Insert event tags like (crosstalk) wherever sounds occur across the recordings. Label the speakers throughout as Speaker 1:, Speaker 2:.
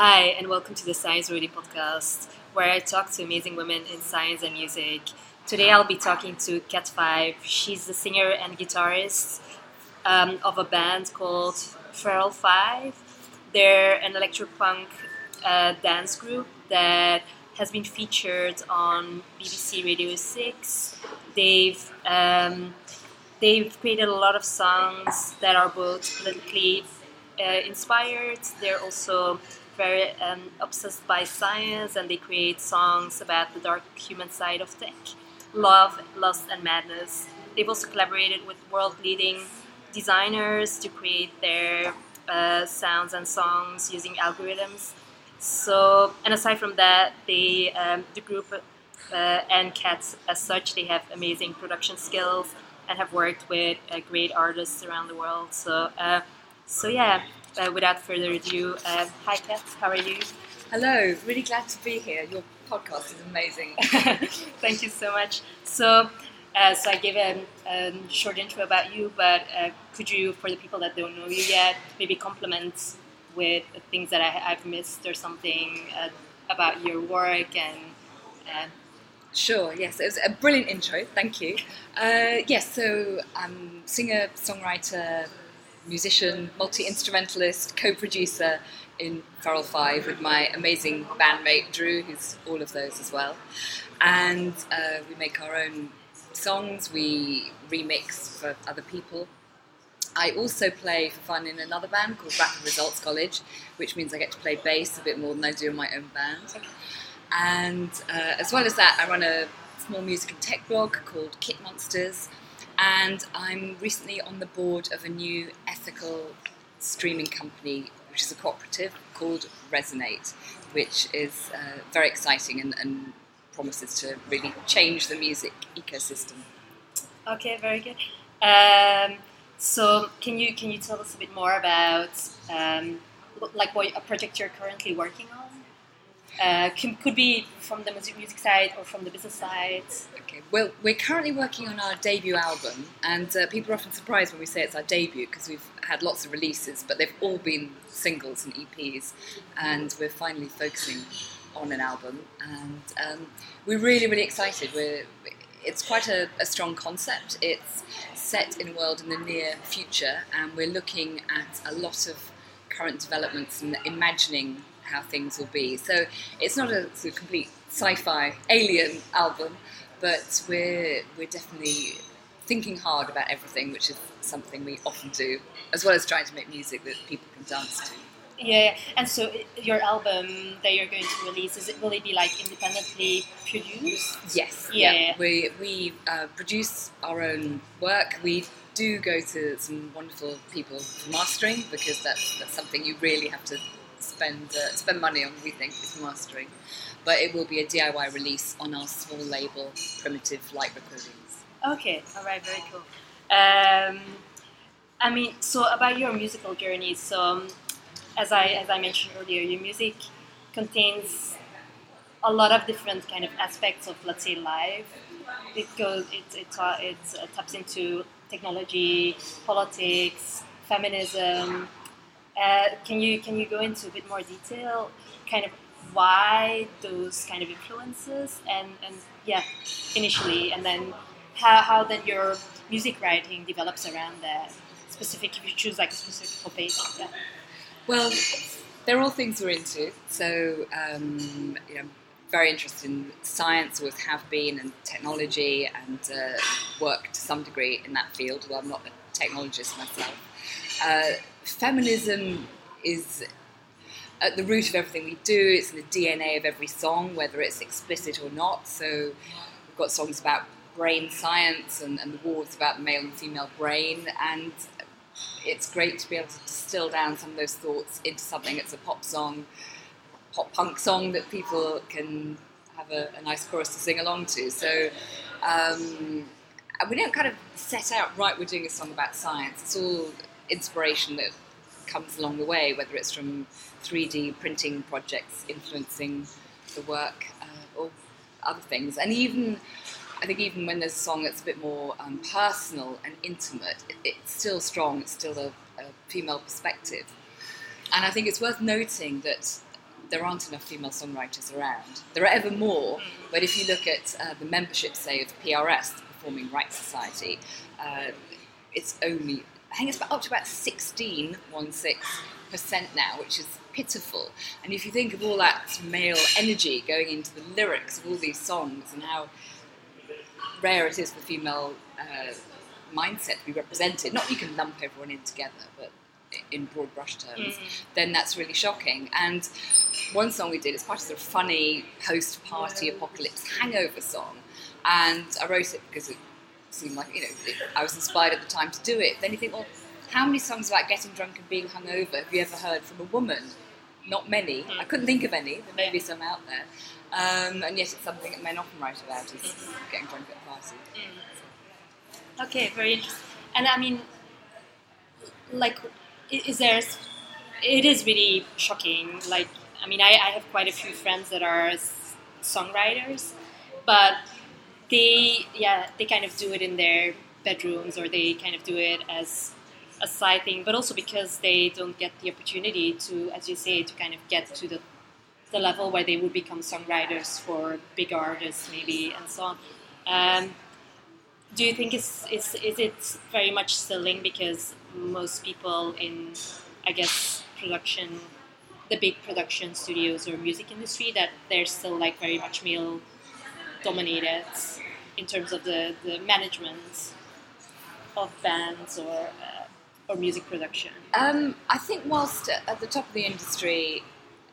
Speaker 1: Hi, and welcome to the Science Ready podcast, where I talk to amazing women in science and music. Today I'll be talking to Kat Five. She's the singer and guitarist um, of a band called Feral Five. They're an electropunk uh, dance group that has been featured on BBC Radio 6. They've um, they've created a lot of songs that are both politically uh, inspired. They're also very um, obsessed by science, and they create songs about the dark human side of tech, love, lust, and madness. They've also collaborated with world-leading designers to create their uh, sounds and songs using algorithms. So, and aside from that, they um, the group uh, and Cats as such, they have amazing production skills and have worked with uh, great artists around the world. So, uh, so yeah. Uh, without further ado, uh, hi Kat, how are you?
Speaker 2: Hello, really glad to be here. Your podcast is amazing. (laughs)
Speaker 1: Thank you so much. So, uh, so I gave a, a, short intro about you, but uh, could you, for the people that don't know you yet, maybe compliment with things that I, have missed or something uh, about your work and.
Speaker 2: Uh, sure. Yes, it was a brilliant intro. Thank you. Uh, yes, so I'm singer, songwriter, musician, multi instrumentalist, co producer in Feral Five with my amazing bandmate Drew, who's all of those as well. And uh, we make our own songs, we remix for other people. I also play for fun in another band called Rapid Results College, which means I get to play bass a bit more than I do in my own band. And uh, as well as that, I run a small music and tech blog called Kit Monsters, and I'm recently on the board of a new ethical streaming company, which is a cooperative called Resonate, which is uh, very exciting and, and, promises to really change the music ecosystem.
Speaker 1: Okay, very good. Um, so, can you can you tell us a bit more about um, like what a project you're currently working on? Uh, can, could be from the music side or from the business side.
Speaker 2: Okay, well, we're currently working on our debut album, and uh, people are often surprised when we say it's our debut because we've had lots of releases, but they've all been singles and EPs, and we're finally focusing on an album, and um, we're really, really excited. We're it's quite a, a, strong concept. It's set in a world in the near future, and we're looking at a lot of current developments and imagining how things will be. So it's not a sort of complete sci-fi alien album, but we're we're definitely thinking hard about everything, which is something we often do, as well as trying to make music that people can dance to.
Speaker 1: Yeah, and so your album that you're going to release is it will it be like independently produced?
Speaker 2: Yes. Yeah. yeah. We we uh, produce our own work. We do go to some wonderful people for mastering because that's that's something you really have to spend uh, spend money on. We think is mastering, but it will be a DIY release on our small label, Primitive Light Recordings.
Speaker 1: Okay, all right, very cool. Um, I mean, so about your musical journey. So, um, as I as I mentioned earlier, your music contains a lot of different kind of aspects of, let's say, life. It goes, it it, uh, it uh, taps into technology, politics, feminism, uh, can you can you go into a bit more detail, kind of why those kind of influences and and yeah, initially, and then how how then your music writing develops around that specific if you choose like a specific topic. Yeah.
Speaker 2: Well, they're all things we're into. So um, you know, very interested in science, always have been, and technology, and uh, work to some degree in that field. Although I'm not a technologist myself. Uh, feminism is at the root of everything we do. It's in the DNA of every song, whether it's explicit or not. So we've got songs about brain science and, and the wars about the male and female brain, and it's great to be able to distill down some of those thoughts into something that's a pop song, pop punk song that people can have a, a nice chorus to sing along to. So. Um, we don't kind of set out right. We're doing a song about science. It's all inspiration that comes along the way, whether it's from 3D printing projects influencing the work uh, or other things. And even, I think, even when there's a song that's a bit more um, personal and intimate, it, it's still strong, it's still a, a, female perspective. And I think it's worth noting that there aren't enough female songwriters around. There are ever more,
Speaker 1: Mm-hmm.
Speaker 2: but if you look at uh, the membership, say, of PRS, the Performing Rights Society, uh, it's only, I think it's about, up to about 16, 16% now, which is pitiful. And if you think of all that male energy going into the lyrics of all these songs and how rare it is for female uh, mindset to be represented, not you can lump everyone in together, but in broad brush terms,
Speaker 1: Mhm.
Speaker 2: then that's really shocking. And one song we did is quite a sort of funny post party apocalypse hangover song. And I wrote it because it seemed like, you know, I was inspired at the time to do it. Then you think, well, how many songs about getting drunk and being hungover have you ever heard from a woman? Not many. I couldn't think of any. There may be some out there. Um, and yet it's something that men often write about is getting drunk at a party.
Speaker 1: Okay, very interesting. And I mean, like, is there? It is really shocking. Like, I mean, I, I have quite a few friends that are songwriters, but they, yeah, they kind of do it in their bedrooms or they kind of do it as a side thing, but also because they don't get the opportunity to, as you say, to kind of get to the the level where they would become songwriters for big artists, maybe, and so on. Um, do you think it's, it's is it very much linked because most people in I guess production the big production studios or music industry that they're still like very much male dominated in terms of the, the management of bands or uh, or music production?
Speaker 2: Um, I think whilst at at the top of the industry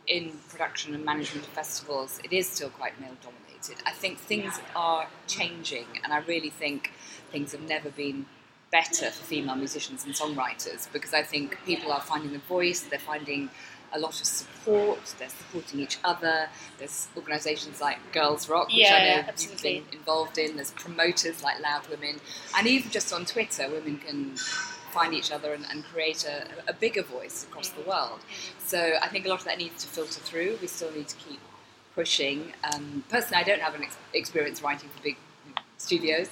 Speaker 2: in production and management of festivals, it is still quite male dominated. I think things are changing, and I really think things have never been better for female musicians and songwriters because I think people are finding the voice, they're finding a lot of support, they're supporting each other. There's organisations like Girls Rock, which
Speaker 1: Yeah,
Speaker 2: I know
Speaker 1: yeah,
Speaker 2: you've been involved in. There's promoters like Loud Women, and even just on Twitter, women can find each other and, and create a, a bigger voice across the world. So I think a lot of that needs to filter through. We still need to keep pushing. Um, personally, I don't have an ex- experience writing for big studios,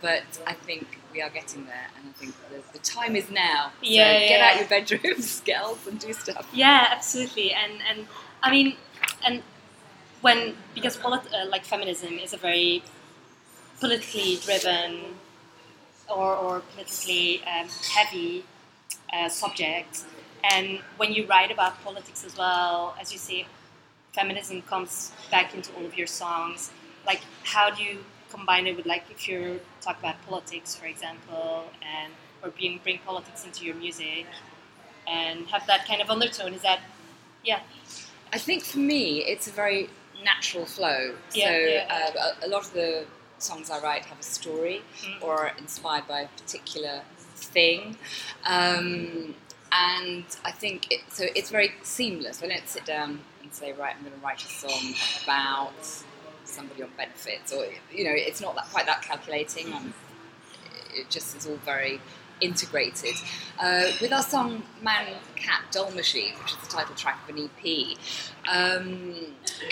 Speaker 2: but I think we are getting there, and I think the, the time is now. So
Speaker 1: Yeah,
Speaker 2: get out your bedrooms, (laughs) girls, and do stuff.
Speaker 1: Yeah, absolutely, and and I mean, and when because polit- uh, like feminism is a very politically driven or, or politically um, heavy uh, subject, and when you write about politics as well, as you say, feminism comes back into all of your songs. Like, how do you combine it with like if you're talking about politics, for example, and or bring bring politics into your music? and have that kind of undertone. Is that, yeah,
Speaker 2: I think for me, it's a very natural flow.
Speaker 1: Yeah,
Speaker 2: so
Speaker 1: yeah.
Speaker 2: Uh, a, a lot of the songs I write have a story
Speaker 1: Mm.
Speaker 2: or are inspired by a particular thing. Um, and I think it, so. It's very seamless. I don't sit down and say, right, I'm going to write a song about somebody on benefits, or you know, it's not that quite that calculating. Um, it just is all very integrated. Uh, with our song Man, Cat, Doll Machine, which is the title track of an EP, um,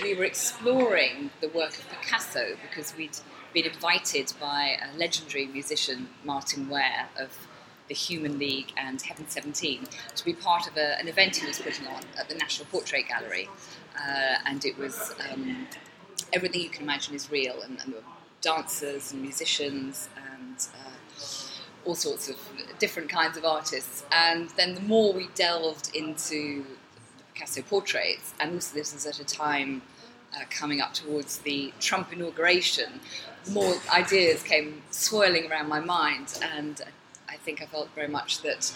Speaker 2: we were exploring the work of Picasso because we'd been invited by a legendary musician, Martyn Ware, of the Human League and Heaven 17, to be part of a, an event he was putting on at the National Portrait Gallery. Uh, and it was um, everything you can imagine is real, and, and there were dancers and musicians and uh, all sorts of different kinds of artists. And then the more we delved into Picasso portraits, and also this was at a time uh, coming up towards the Trump inauguration, more ideas came swirling around my mind, and I think I felt very much that.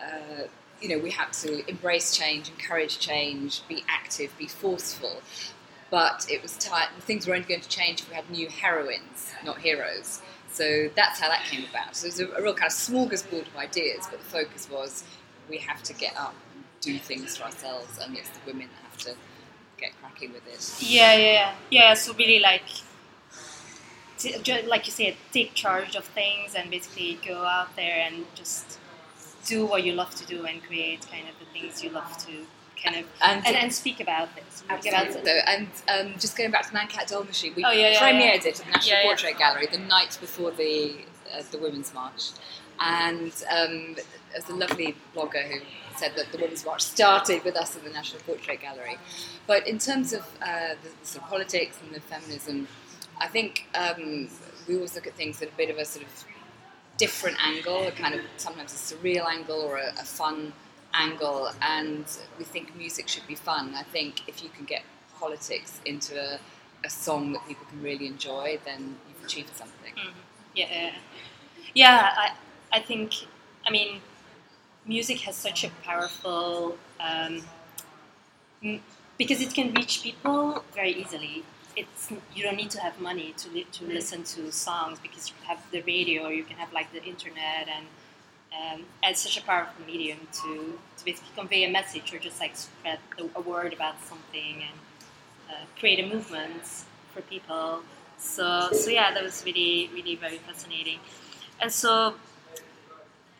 Speaker 2: Uh, you know, we had to embrace change, encourage change, be active, be forceful. But it was tight. Things were only going to change if we had new heroines, not heroes. So that's how that came about. So it was a, a real kind of smorgasbord of ideas, but the focus was we have to get up and do things for ourselves, and it's the women that have to get cracking with it.
Speaker 1: yeah, yeah, yeah, yeah. So really, like, t- ju- like you said, take charge of things and basically go out there and just do what you love to do and create kind of the things you love to kind of
Speaker 2: And,
Speaker 1: and, and speak about it. Speak about
Speaker 2: So, and um, just going back to Man Cat Doll Machine, we
Speaker 1: Oh, yeah, yeah,
Speaker 2: premiered
Speaker 1: yeah.
Speaker 2: it at the National. Portrait Gallery the night before the uh, the Women's March, And um, there's a lovely blogger who said that the Women's March started with us at the National Portrait Gallery. But in terms of uh, the, the, sort of politics and the feminism, I think um, we always look at things at a bit of a sort of different angle, a kind of sometimes a surreal angle or a, a fun angle, and we think music should be fun. I think if you can get politics into a, a song that people can really enjoy, then you've achieved something.
Speaker 1: Mm-hmm. Yeah, yeah. I, I think. I mean, music has such a powerful um, because it can reach people very easily. It's you don't need to have money to li- to listen to songs because you have the radio you can have like the internet and um, it's such a powerful medium to, to basically convey a message or just like spread a, a word about something and uh, create a movement for people. So so yeah, that was really really very fascinating. And so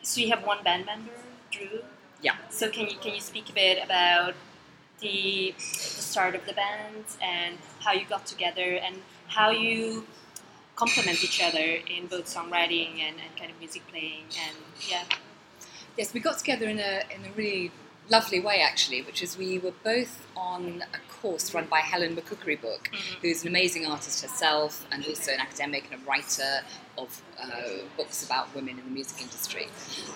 Speaker 1: so you have one band member Drew.
Speaker 2: Yeah.
Speaker 1: So can you can you speak a bit about the, the start of the band and how you got together and how you complement each other in both songwriting and, and kind of music playing and yeah.
Speaker 2: Yes, we got together in a in a really lovely way actually, which is we were both on a course run by Helen McCookerybook, mm-hmm. who's an amazing artist herself and also an academic and a writer of uh, books about women in the music industry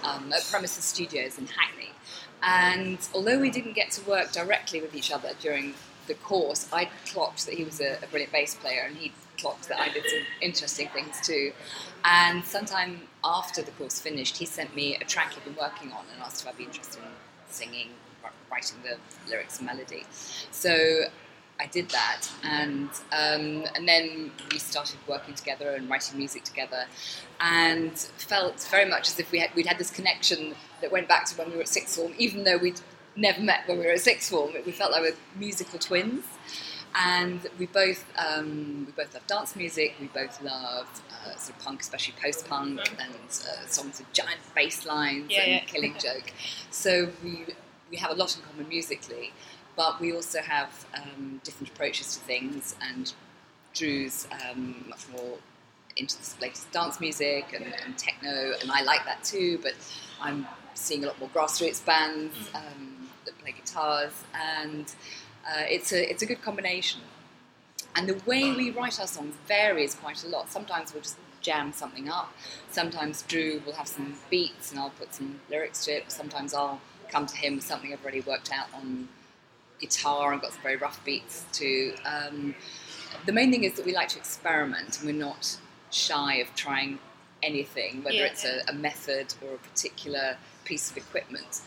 Speaker 2: um, at Premises Studios in Hackney. And although we didn't get to work directly with each other during the course, I clocked that he was a, a brilliant bass player and he clocked that I did some interesting things too. And sometime after the course finished, he sent me a track he'd been working on and asked if I'd be interested in singing, writing the lyrics and melody. So I did that, and um, and then we started working together and writing music together, and felt very much as if we had we'd had this connection that went back to when we were at sixth form, even though we'd never met when we were at sixth form. We felt like we were musical twins, and we both um, we both love dance music. We both love uh, sort of punk, especially post punk, and uh, songs with giant bass lines
Speaker 1: yeah,
Speaker 2: and
Speaker 1: yeah.
Speaker 2: Killing (laughs) Joke. So we we have a lot in common musically but we also have um, different approaches to things, and Drew's um, much more into the latest dance music and, and, techno, and I like that too. But I'm seeing a lot more grassroots bands mm. um, that play guitars, and uh, it's a it's a good combination. And the way we write our songs varies quite a lot. Sometimes we'll just jam something up. Sometimes Drew will have some beats, and I'll put some lyrics to it. Sometimes I'll come to him with something I've already worked out on guitar and got some very rough beats to. Um, the main thing is that we like to experiment and we're not shy of trying anything, whether
Speaker 1: yeah.
Speaker 2: it's a, a, method or a particular piece of equipment.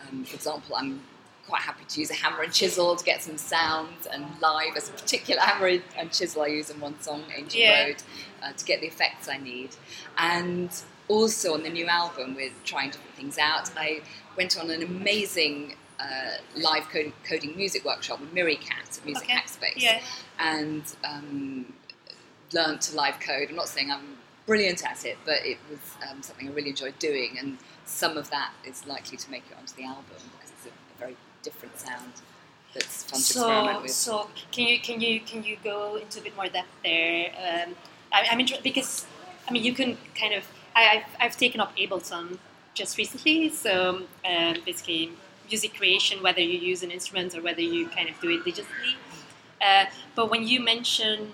Speaker 2: Um, for example, I'm quite happy to use a hammer and chisel to get some sound, and live as a particular hammer and chisel I use in one song, Angel
Speaker 1: yeah.
Speaker 2: Road, uh, to get the effects I need. And also on the new album, we're trying different things out. I went on an amazing uh, live coding, coding, music workshop with Miri Kat at Music
Speaker 1: okay.
Speaker 2: Hackspace,
Speaker 1: yeah.
Speaker 2: and um, learned to live code. I'm not saying I'm brilliant at it, but it was um, something I really enjoyed doing, and some of that is likely to make it onto the album because it's a, a very different sound that's fun
Speaker 1: so,
Speaker 2: to experiment with.
Speaker 1: So, can you can you can you go into a bit more depth there? Um, I, am interested because I mean you can kind of I, have I've taken up Ableton just recently, so um, basically music creation, whether you use an instrument or whether you kind of do it digitally. Uh, but when you mention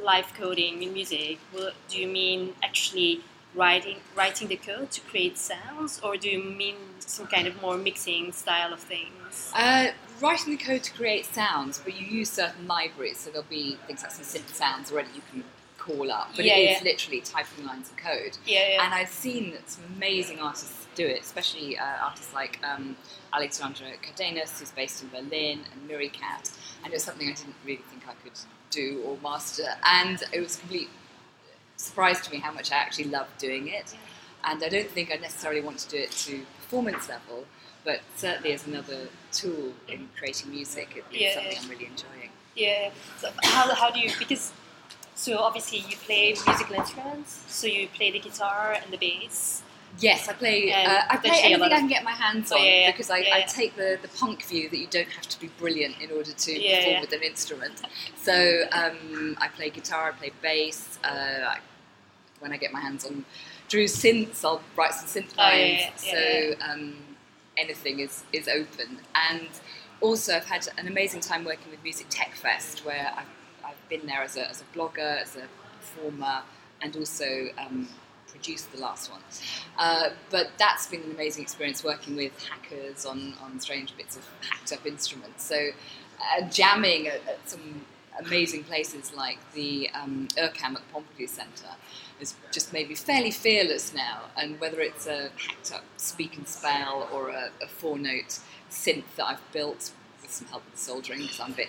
Speaker 1: live coding in music, well, do you mean actually writing writing the code to create sounds, or do you mean some kind of more mixing style of things?
Speaker 2: Uh, writing the code to create sounds, but you use certain libraries, so there'll be things like some synth sounds already you can call up, but
Speaker 1: yeah,
Speaker 2: it is
Speaker 1: yeah.
Speaker 2: literally typing lines of code.
Speaker 1: Yeah, yeah.
Speaker 2: And I've seen some amazing artists do it, especially uh, artists like um, Alexandra Cardenas, who's based in Berlin, and Miri Kat. And it was something I didn't really think I could do or master. And it was complete surprise to me how much I actually loved doing it. And I don't think I necessarily want to do it to performance level, but certainly as another tool in creating music, it's
Speaker 1: Yeah,
Speaker 2: something. I'm really enjoying.
Speaker 1: Yeah. So how, how do you because so obviously you play musical instruments, so you play the guitar and the bass.
Speaker 2: Yes, I play. Uh, I play anything I can get my hands
Speaker 1: Oh,
Speaker 2: on
Speaker 1: yeah, yeah,
Speaker 2: because I,
Speaker 1: yeah,
Speaker 2: I take the, the punk view that you don't have to be brilliant in order to
Speaker 1: Yeah,
Speaker 2: perform with an instrument. So um, I play guitar, I play bass. Uh, I, when I get my hands on drew synths, I'll write some synth
Speaker 1: Oh,
Speaker 2: lines.
Speaker 1: yeah,
Speaker 2: so Um, anything is, is open. And also, I've had an amazing time working with Music Tech Fest, where I've, I've been there as a, as a blogger, as a performer, and also um, produced the last one. Uh, but that's been an amazing experience working with hackers on, on strange bits of hacked up instruments. So uh, jamming at, at some amazing places like the um, IRCAM at the Pompidou Centre has just made me fairly fearless now. And whether it's a hacked up speak and spell or a, a four note synth that I've built with some help with soldering, because I'm a bit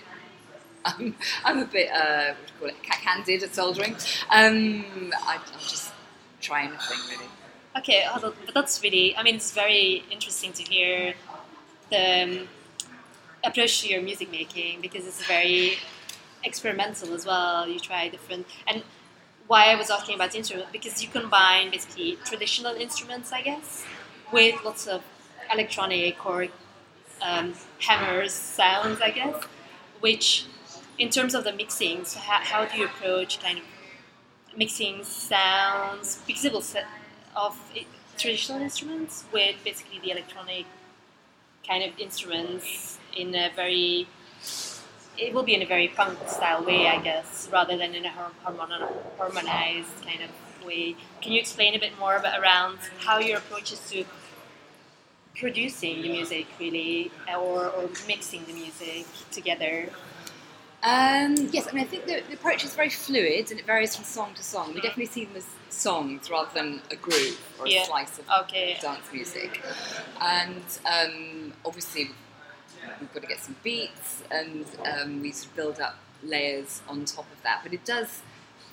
Speaker 2: (laughs) I'm, I'm a bit, uh, what do you call it, cack-handed at soldering. Um, I, I'll just try anything, really.
Speaker 1: Okay, oh, but that's really, I mean, it's very interesting to hear the um, approach to your music making because it's very experimental as well. You try different, and why I was asking about the instrument because you combine basically traditional instruments, I guess, with lots of electronic or um, hammers sounds, I guess, which in terms of the mixing, so how, how do you approach kind of mixing sounds, mixable set of traditional instruments with basically the electronic kind of instruments in a very it will be in a very punk style way, I guess, rather than in a harmonized kind of way. Can you explain a bit more about, around how your approach is to producing the music, really, or, or mixing the music together?
Speaker 2: Um, yes, I mean, I think the, the approach is very fluid and it varies from song to song. We definitely see them as songs rather than a group or
Speaker 1: Yeah.
Speaker 2: a slice of
Speaker 1: Okay.
Speaker 2: dance music. And um, obviously, we've got to get some beats and um, we sort of build up layers on top of that. But it does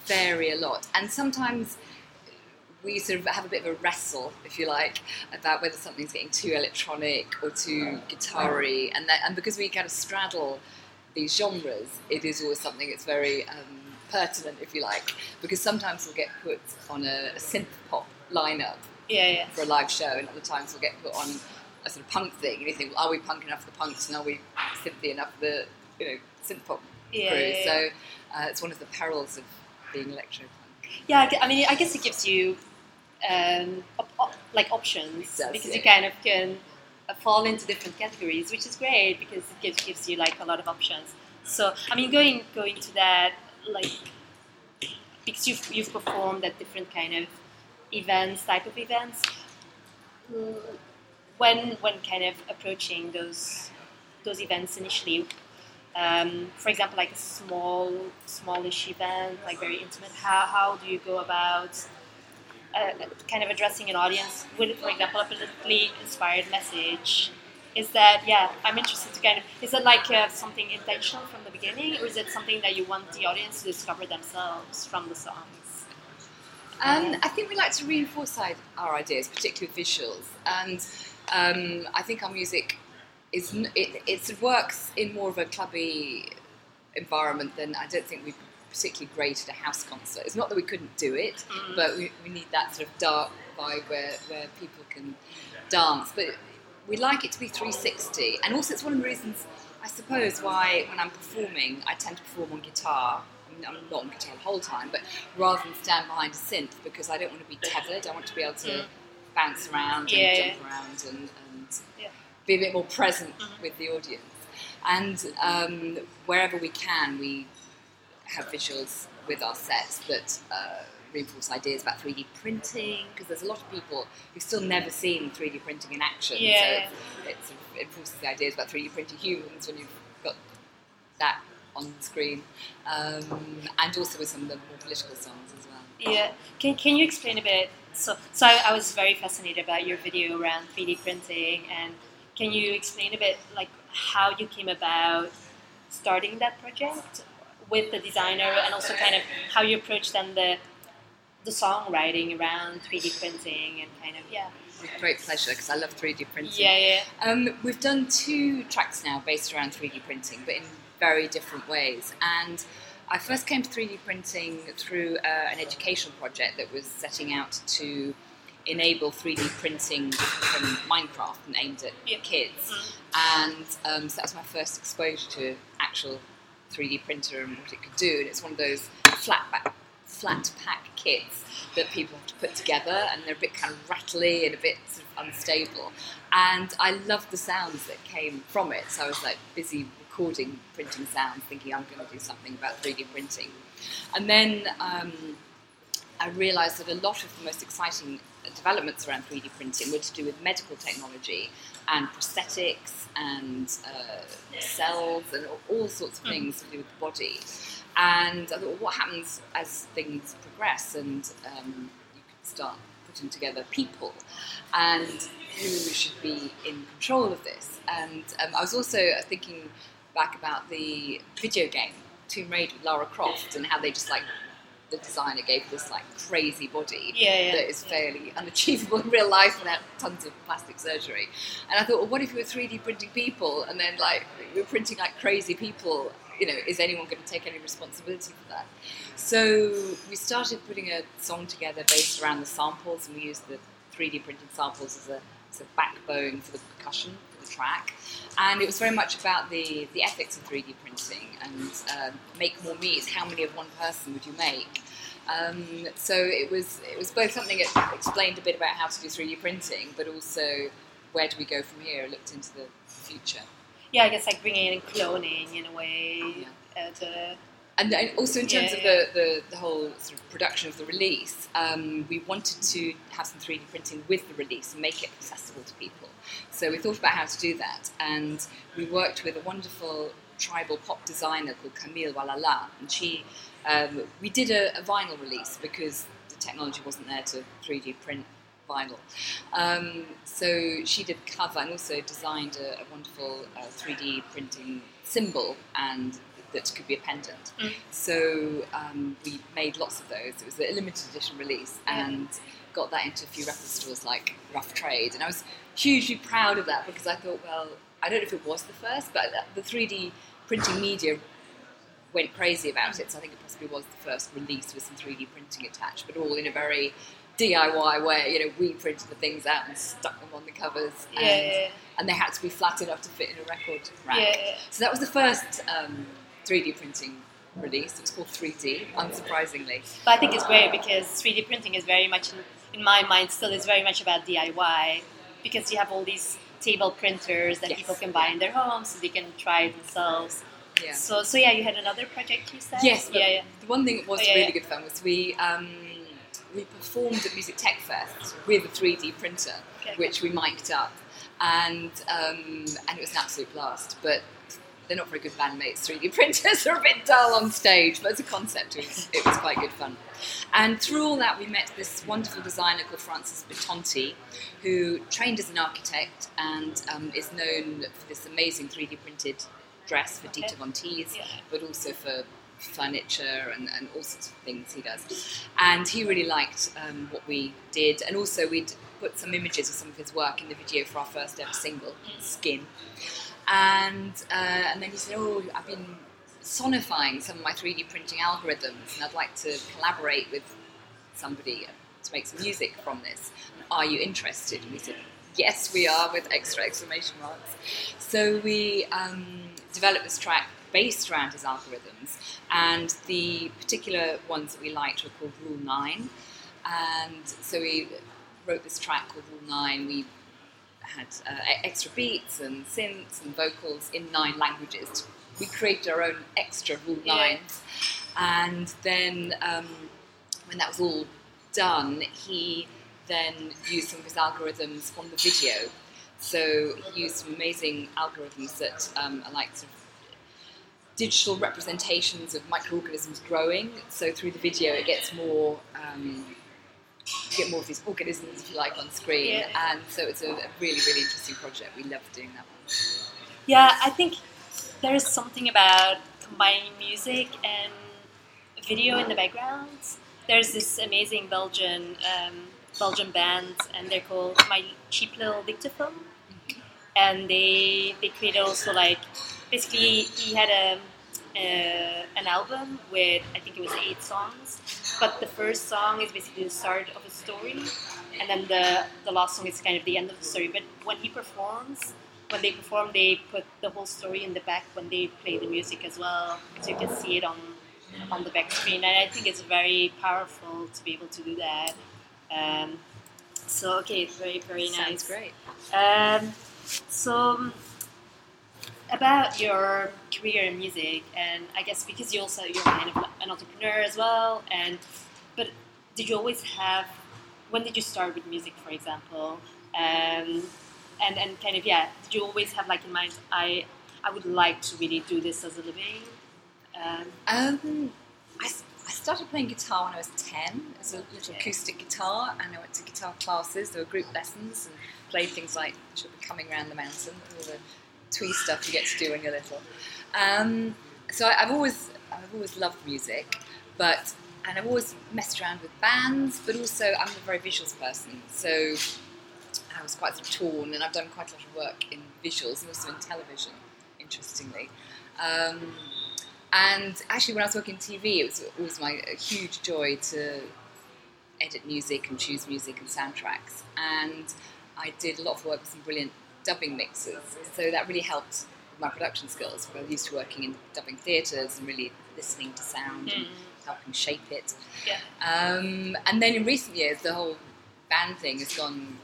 Speaker 2: vary a lot. And sometimes we sort of have a bit of a wrestle, if you like, about whether something's getting too electronic or too guitar-y. And, that, and because we kind of straddle these genres, it is always something that's very um, pertinent, if you like, because sometimes we'll get put on a, a synth pop lineup
Speaker 1: Yeah, yeah.
Speaker 2: for a live show, and other times we'll get put on a sort of punk thing, and you think, well, are we punk enough for the punks, and are we synthy enough for the you know synth pop
Speaker 1: Yeah,
Speaker 2: crew?
Speaker 1: yeah.
Speaker 2: So uh, it's one of the perils of being electro punk.
Speaker 1: Yeah, I mean, I guess it gives you um, op- op- like options
Speaker 2: does,
Speaker 1: because you kind of can fall into different categories, which is great because it gives, gives you like a lot of options. So, I mean, going going to that like because you've you've performed at different kind of events, type of events. When when kind of approaching those those events initially, um, for example, like a small, smallish event, like very intimate, how, how do you go about uh, kind of addressing an audience with, for example, a politically inspired message? Is that, yeah, I'm interested to kind of, is it like uh, something intentional from the beginning, or is it something that you want the audience to discover themselves from the songs?
Speaker 2: Um, I think we like to reinforce our- ideas, particularly with visuals, and um, I think our music is it, it works in more of a clubby environment than I don't think we particularly great at a house concert. It's not that we couldn't do it,
Speaker 1: Mm.
Speaker 2: but we, we need that sort of dark vibe where, where people can dance. But we like it to be 360, and also it's one of the reasons, I suppose, why when I'm performing, I tend to perform on guitar. I mean, I'm not on guitar the whole time, but rather than stand behind a synth because I don't want to be tethered. I want to be able to
Speaker 1: Mm.
Speaker 2: bounce around and
Speaker 1: Yeah,
Speaker 2: jump around and, and
Speaker 1: Yeah.
Speaker 2: be a bit more present
Speaker 1: Mhm.
Speaker 2: with the audience. And um, wherever we can, we have visuals with our sets that uh, reinforce ideas about 3D printing because there's a lot of people who've still never seen 3D printing in action.
Speaker 1: Yeah.
Speaker 2: So it, sort of enforces the ideas about 3D printing humans when you've got that on screen, um, and also with some of the more political songs as well.
Speaker 1: Yeah. Can, can you explain a bit? So, so I, I was very fascinated about your video around 3D printing, and can you explain a bit like how you came about starting that project with the designer, and also kind of how you approach then the the songwriting around 3D printing and kind of yeah,
Speaker 2: With great pleasure because I love 3D printing.
Speaker 1: yeah, yeah,
Speaker 2: Um, we've done two tracks now based around 3D printing, but in very different ways. And I first came to 3D printing through uh, an educational project that was setting out to enable 3D printing from Minecraft and aimed at
Speaker 1: Yeah.
Speaker 2: kids.
Speaker 1: Mm.
Speaker 2: And um, so that was my first exposure to actual 3D printer and what it could do. And it's one of those flat back flat pack kits that people have to put together, and they're a bit kind of rattly and a bit sort of unstable. And I loved the sounds that came from it, so I was like busy recording printing sounds, thinking I'm going to do something about 3D printing. And then um, I realised that a lot of the most exciting developments around 3D printing were to do with medical technology and prosthetics and uh, cells and all sorts of things to do with the body. And I thought, well, what happens as things progress and um, you could start putting together people and who should be in control of this? And um, I was also thinking back about the video game Tomb Raider with Lara Croft and how they just like the designer gave this like crazy body
Speaker 1: Yeah, yeah,
Speaker 2: that is
Speaker 1: yeah.
Speaker 2: fairly unachievable in real life without tons of plastic surgery. And I thought, well, what if we were 3D printing people and then like we were printing like crazy people? You know, is anyone going to take any responsibility for that? So we started putting a song together based around the samples, and we used the 3D printed samples as a, as a backbone for the percussion track. And it was very much about the, the ethics of 3D printing and um make more meat. How many of one person would you make? Um, so it was it was both something that explained a bit about how to do 3D printing, but also where do we go from here? Looked into the future.
Speaker 1: Yeah, I guess like bringing in cloning in a way. Uh, to,
Speaker 2: And then also in terms
Speaker 1: Yeah,
Speaker 2: of the, the, the whole sort of production of the release, um, we wanted to have some 3D printing with the release and make it accessible to people. So we thought about how to do that, and we worked with a wonderful tribal pop designer called Camille Walala, and she, um, we did a, a vinyl release because the technology wasn't there to 3D print vinyl. Um, so she did cover and also designed a, a wonderful uh, 3D printing symbol and that could be a pendant.
Speaker 1: Mm.
Speaker 2: So um, we made lots of those. It was a limited edition release
Speaker 1: Yeah.
Speaker 2: and got that into a few record stores like Rough Trade. And I was hugely proud of that because I thought, well, I don't know if it was the first, but the 3D printing media went crazy about it. So I think it possibly was the first release with some 3D printing attached, but all in a very DIY way. You know, we printed the things out and stuck them on the covers,
Speaker 1: yeah,
Speaker 2: and,
Speaker 1: yeah,
Speaker 2: and they had to be flat enough to fit in a record rack.
Speaker 1: yeah, yeah.
Speaker 2: So that was the first um, 3D printing release. It's called 3D, unsurprisingly.
Speaker 1: But I think it's great because 3D printing is very much, in, in my mind, still is very much about DIY because you have all these table printers that
Speaker 2: Yes.
Speaker 1: people can buy in their homes so they can try it themselves.
Speaker 2: Yeah.
Speaker 1: So, so yeah, you had another project you said?
Speaker 2: Yes,
Speaker 1: Yeah, yeah.
Speaker 2: the one thing that was
Speaker 1: Oh, yeah,
Speaker 2: really good fun was we um, we performed at Music Tech Fest with a 3D printer,
Speaker 1: Okay.
Speaker 2: which we mic'd up, and um, and it was an absolute blast. But they're not very good bandmates. 3D printers are a bit dull on stage, but as a concept, it was, it was quite good fun. And through all that, we met this wonderful designer called Francis Bitonti, who trained as an architect and um, is known for this amazing 3D printed dress for
Speaker 1: Dita
Speaker 2: von Teese,
Speaker 1: Yeah.
Speaker 2: but also for furniture and, and all sorts of things he does. And he really liked um, what we did, and also we'd put some images of some of his work in the video for our first ever single, Skin. And uh, and then he said, "Oh, I've been sonifying some of my 3D printing algorithms, and I'd like to collaborate with somebody to make some music from this. Are you interested?" And we said, "Yes, we are," with extra exclamation marks. So we um, developed this track based around his algorithms, and the particular ones that we liked were called Rule Nine. And so we wrote this track called Rule Nine. We had uh, extra beats and synths and vocals in nine languages. We created our own extra Rule
Speaker 1: Yeah.
Speaker 2: And then um, when that was all done, he then used some of his algorithms from the video. So he used some amazing algorithms that um, are like sort of digital representations of microorganisms growing. So through the video, it gets more. Um, get more of these organisms, if you like, on screen,
Speaker 1: Yeah.
Speaker 2: and so it's a, a really, really interesting project. We love doing that one.
Speaker 1: Yeah, I think there is something about combining music and video in the background. There's this amazing Belgian um, Belgian band, and they're called My Cheap Little Dictaphone, and they they created also like basically he had a uh, an album with I think it was eight songs, but the first song is basically the start of a story, and then the the last song is kind of the end of the story. But when he performs, when they perform, they put the whole story in the back when they play the music as well, so you can see it on on the back screen, and I think it's very powerful to be able to do that. Um, so okay, it's very very nice.
Speaker 2: Sounds great.
Speaker 1: Um, so about your career in music, and I guess because you also you're kind of an entrepreneur as well, and but did you always have? When did you start with music, for example? Um, and and kind of yeah, did you always have like in mind? I I would like to really do this as a living. Um,
Speaker 2: Um, I, I started playing guitar when I was 10 as a little
Speaker 1: Okay.
Speaker 2: acoustic guitar, and I went to guitar classes. There were group lessons and played things like She'll Be Coming Round the Mountain, all the twee stuff you get to do when you're little. Um, so I, I've always I've always loved music, but and I've always messed around with bands, but also I'm a very visuals person, so I was quite sort of torn, and I've done quite a lot of work in visuals and also in television, interestingly. Um, and actually, when I was working in TV, it was always my huge joy to edit music and choose music and soundtracks. And I did a lot of work with some brilliant dubbing mixes. so that really helped my production skills. I was used to working in dubbing theatres and really listening to sound and helping shape it.
Speaker 1: yeah.
Speaker 2: Um, and then in recent years, the whole band thing has gone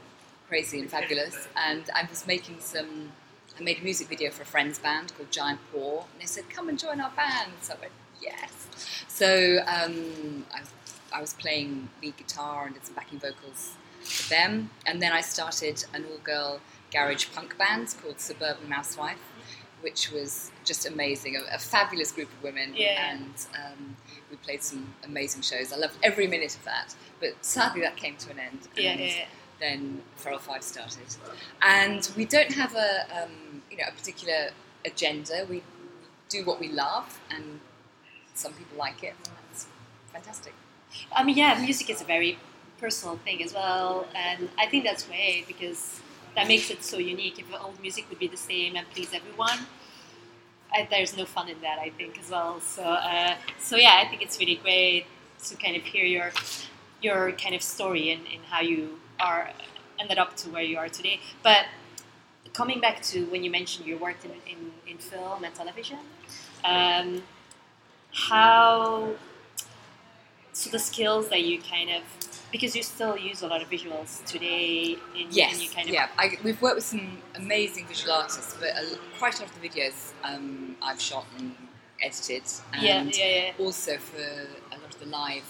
Speaker 2: crazy and fabulous. (laughs) And I was making some. I made a music video for a friend's band called Giant Paw, and they said, "Come and join our band." So I went, "Yes." So um, I, I was playing lead guitar and did some backing vocals for them, and then I started an all-girl garage punk band called Suburban Mousewife, which was just amazing. A, a fabulous group of women,
Speaker 1: Yeah.
Speaker 2: and um, we played some amazing shows. I loved every minute of that, but sadly that came to an end.
Speaker 1: Yeah, yeah, yeah.
Speaker 2: Then Feral Five started, and we don't have a um, you know a particular agenda. We do what we love, and some people like it, and that's fantastic.
Speaker 1: I mean, yeah, music is a very personal thing as well, and I think that's great because that makes it so unique. If all music would be the same and please everyone, I, there's no fun in that. I think as well. So, uh, so yeah, I think it's really great to kind of hear your your kind of story and, and how you are ended up to where you are today. But coming back to when you mentioned you worked in, in, in film and television, um, how so the skills that you kind of because you still use a lot of visuals today in,
Speaker 2: Yes,
Speaker 1: in kind of
Speaker 2: yeah. I, we've worked with some amazing visual artists, but a, quite a lot of the videos um, I've shot and edited, and
Speaker 1: yeah yeah yeah
Speaker 2: also for a lot of the live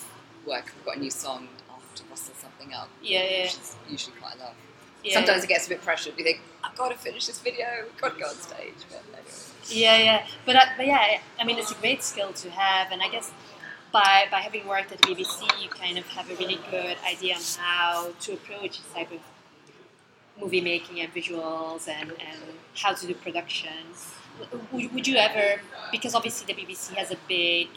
Speaker 2: work. We've got a new song. I'll have to rustle something up,
Speaker 1: yeah yeah,
Speaker 2: which is usually quite a lot.
Speaker 1: yeah.
Speaker 2: Sometimes it gets a bit pressured. You think, I've got to finish this video. We've got to go on stage. But anyway.
Speaker 1: Yeah, yeah, but uh, but yeah, I mean it's a great skill to have, and I guess by by having worked at the BBC, you kind of have a really good idea on how to approach this type of movie making and visuals, and and how to do production. Would, would you ever? Because obviously the BBC has a big,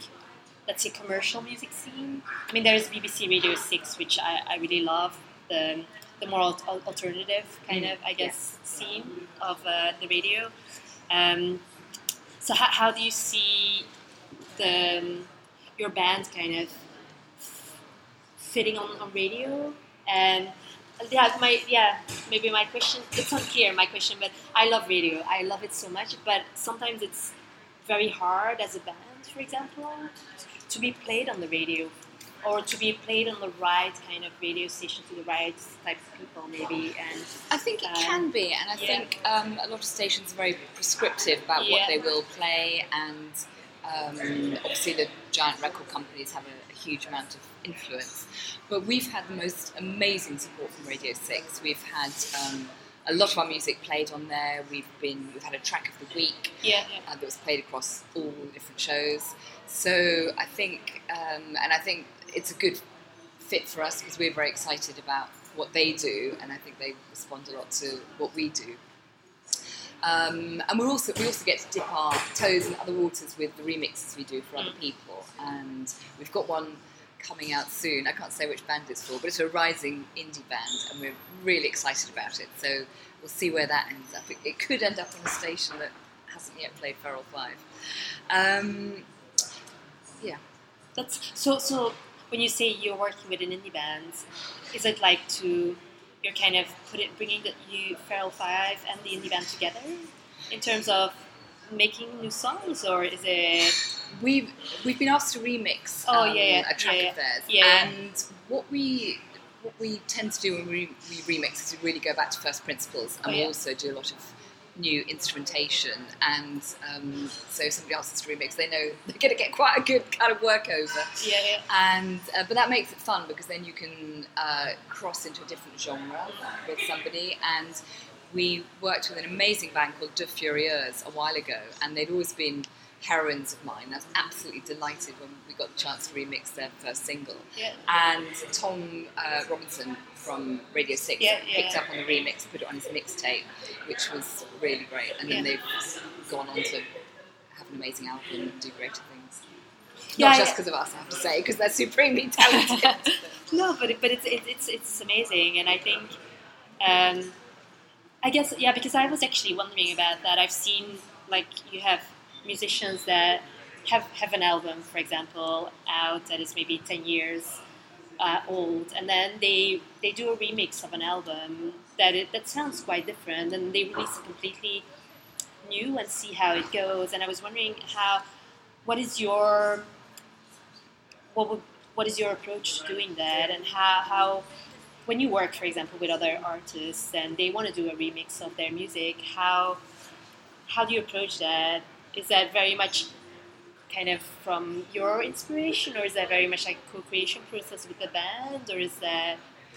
Speaker 1: let's say, commercial music scene. I mean, there's BBC Radio Six, which I, I really love. The the more al- al- alternative kind
Speaker 2: Mm,
Speaker 1: of, I guess, scene of uh, the radio. Um, so how, how do you see the um, your band kind of fitting on, on radio? And yeah, my yeah maybe my question it's unclear my question, but I love radio. I love it so much, but sometimes it's very hard as a band, for example, to be played on the radio or to be played on the right kind of radio station to the right type of people maybe and
Speaker 2: I think it
Speaker 1: Um,
Speaker 2: can be, and I
Speaker 1: yeah.
Speaker 2: think um, a lot of stations are very prescriptive about
Speaker 1: Yeah.
Speaker 2: what they will play, and um, obviously the giant record companies have a, a huge amount of influence. But we've had the most amazing support from Radio Six. We've had um, a lot of our music played on there. We've been we've had a track of the week
Speaker 1: yeah, yeah.
Speaker 2: uh, that was played across all the different shows. So I think, um, and I think it's a good fit for us because we're very excited about what they do, and I think they respond a lot to what we do. Um, and we're also we also get to dip our toes in other waters with the remixes we do for other
Speaker 1: Mm.
Speaker 2: people, and we've got one coming out soon. I can't say which band it's for, but it's a rising indie band, and we're really excited about it. So we'll see where that ends up. It, it could end up on a station that hasn't yet played Feral Five. Um, yeah.
Speaker 1: That's so. So when you say you're working with an indie band, is it like to you're kind of put it bringing the you Feral Five and the indie band together in terms of making new songs, or is it?
Speaker 2: We've we've been asked to remix
Speaker 1: Oh,
Speaker 2: um,
Speaker 1: yeah, yeah,
Speaker 2: a track
Speaker 1: yeah,
Speaker 2: of theirs,
Speaker 1: yeah, yeah.
Speaker 2: and what we what we tend to do when we, we remix is we really go back to first principles, and
Speaker 1: Oh,
Speaker 2: we also do a lot of new instrumentation. And um, so somebody asks us to remix, they know they're going to get quite a good kind of work over.
Speaker 1: Yeah, yeah.
Speaker 2: And uh, but that makes it fun because then you can uh, cross into a different genre with somebody. And we worked with an amazing band called deux furieuses a while ago, and they'd always been heroines of mine. I was absolutely delighted when we got the chance to remix their first single.
Speaker 1: Yeah.
Speaker 2: And Tom uh, Robinson from Radio Six
Speaker 1: Yeah,
Speaker 2: picked
Speaker 1: yeah.
Speaker 2: up on the remix, put it on his mixtape, which was really great. And then
Speaker 1: Yeah.
Speaker 2: they've gone on to have an amazing album and do greater things. Not just because of us, I have to say, because they're supremely (laughs) talented.
Speaker 1: no, but but it's it, it's it's amazing, and I think, um, I guess yeah, because I was actually wondering about that. I've seen like you have musicians that have have an album, for example, out that is maybe ten years uh, old, and then they they do a remix of an album that it, that sounds quite different, and they release it completely new and see how it goes. And I was wondering how, what is your what would, what is your approach to doing that, and how, how when you work, for example, with other artists and they want to do a remix of their music, how how do you approach that? Is that very much kind of from your inspiration, or is that very much like a co-creation process with the band, or is that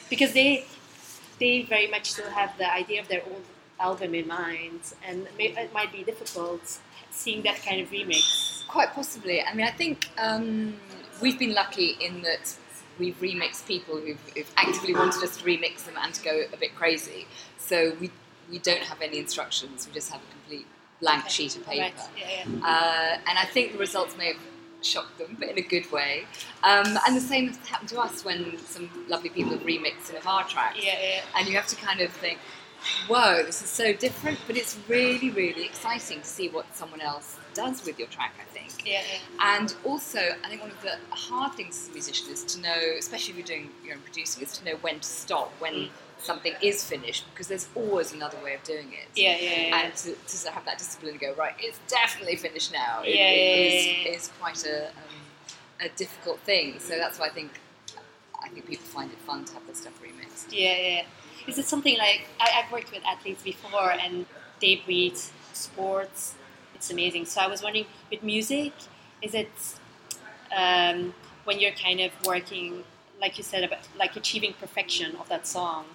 Speaker 1: because they they very much still have the idea of their own album in mind, and it might be difficult seeing that kind of remix.
Speaker 2: Quite possibly. I mean, I think um, we've been lucky in that we've remixed people who've, who've actively wanted us to remix them and to go a bit crazy. So we, we don't have any instructions, we just have a complete blank
Speaker 1: Okay.
Speaker 2: sheet of paper.
Speaker 1: Right. Yeah, yeah.
Speaker 2: Uh, and I think the results may have shocked them, but in a good way. Um, and the same has happened to us when some lovely people have remixed some of our tracks.
Speaker 1: Yeah, yeah.
Speaker 2: And you have to kind of think, whoa, this is so different, but it's really, really exciting to see what someone else does with your track, I think.
Speaker 1: Yeah, yeah.
Speaker 2: And also, I think one of the hard things as a musician is to know, especially if you're doing your own producing, is to know when to stop, when
Speaker 1: Mm.
Speaker 2: Something is finished, because there's always another way of doing it.
Speaker 1: Yeah, yeah, yeah.
Speaker 2: And to, to have that discipline and go, right, it's definitely finished now. It-
Speaker 1: Yeah,
Speaker 2: it
Speaker 1: yeah,
Speaker 2: is, is quite a, um, a difficult thing. So that's why I think I think people find it fun to have this stuff remixed.
Speaker 1: Yeah, yeah. Is it something like I, I've worked with athletes before, and they breathe sports. It's amazing. So I was wondering, with music, is it um, when you're kind of working, like you said, about like achieving perfection of that song?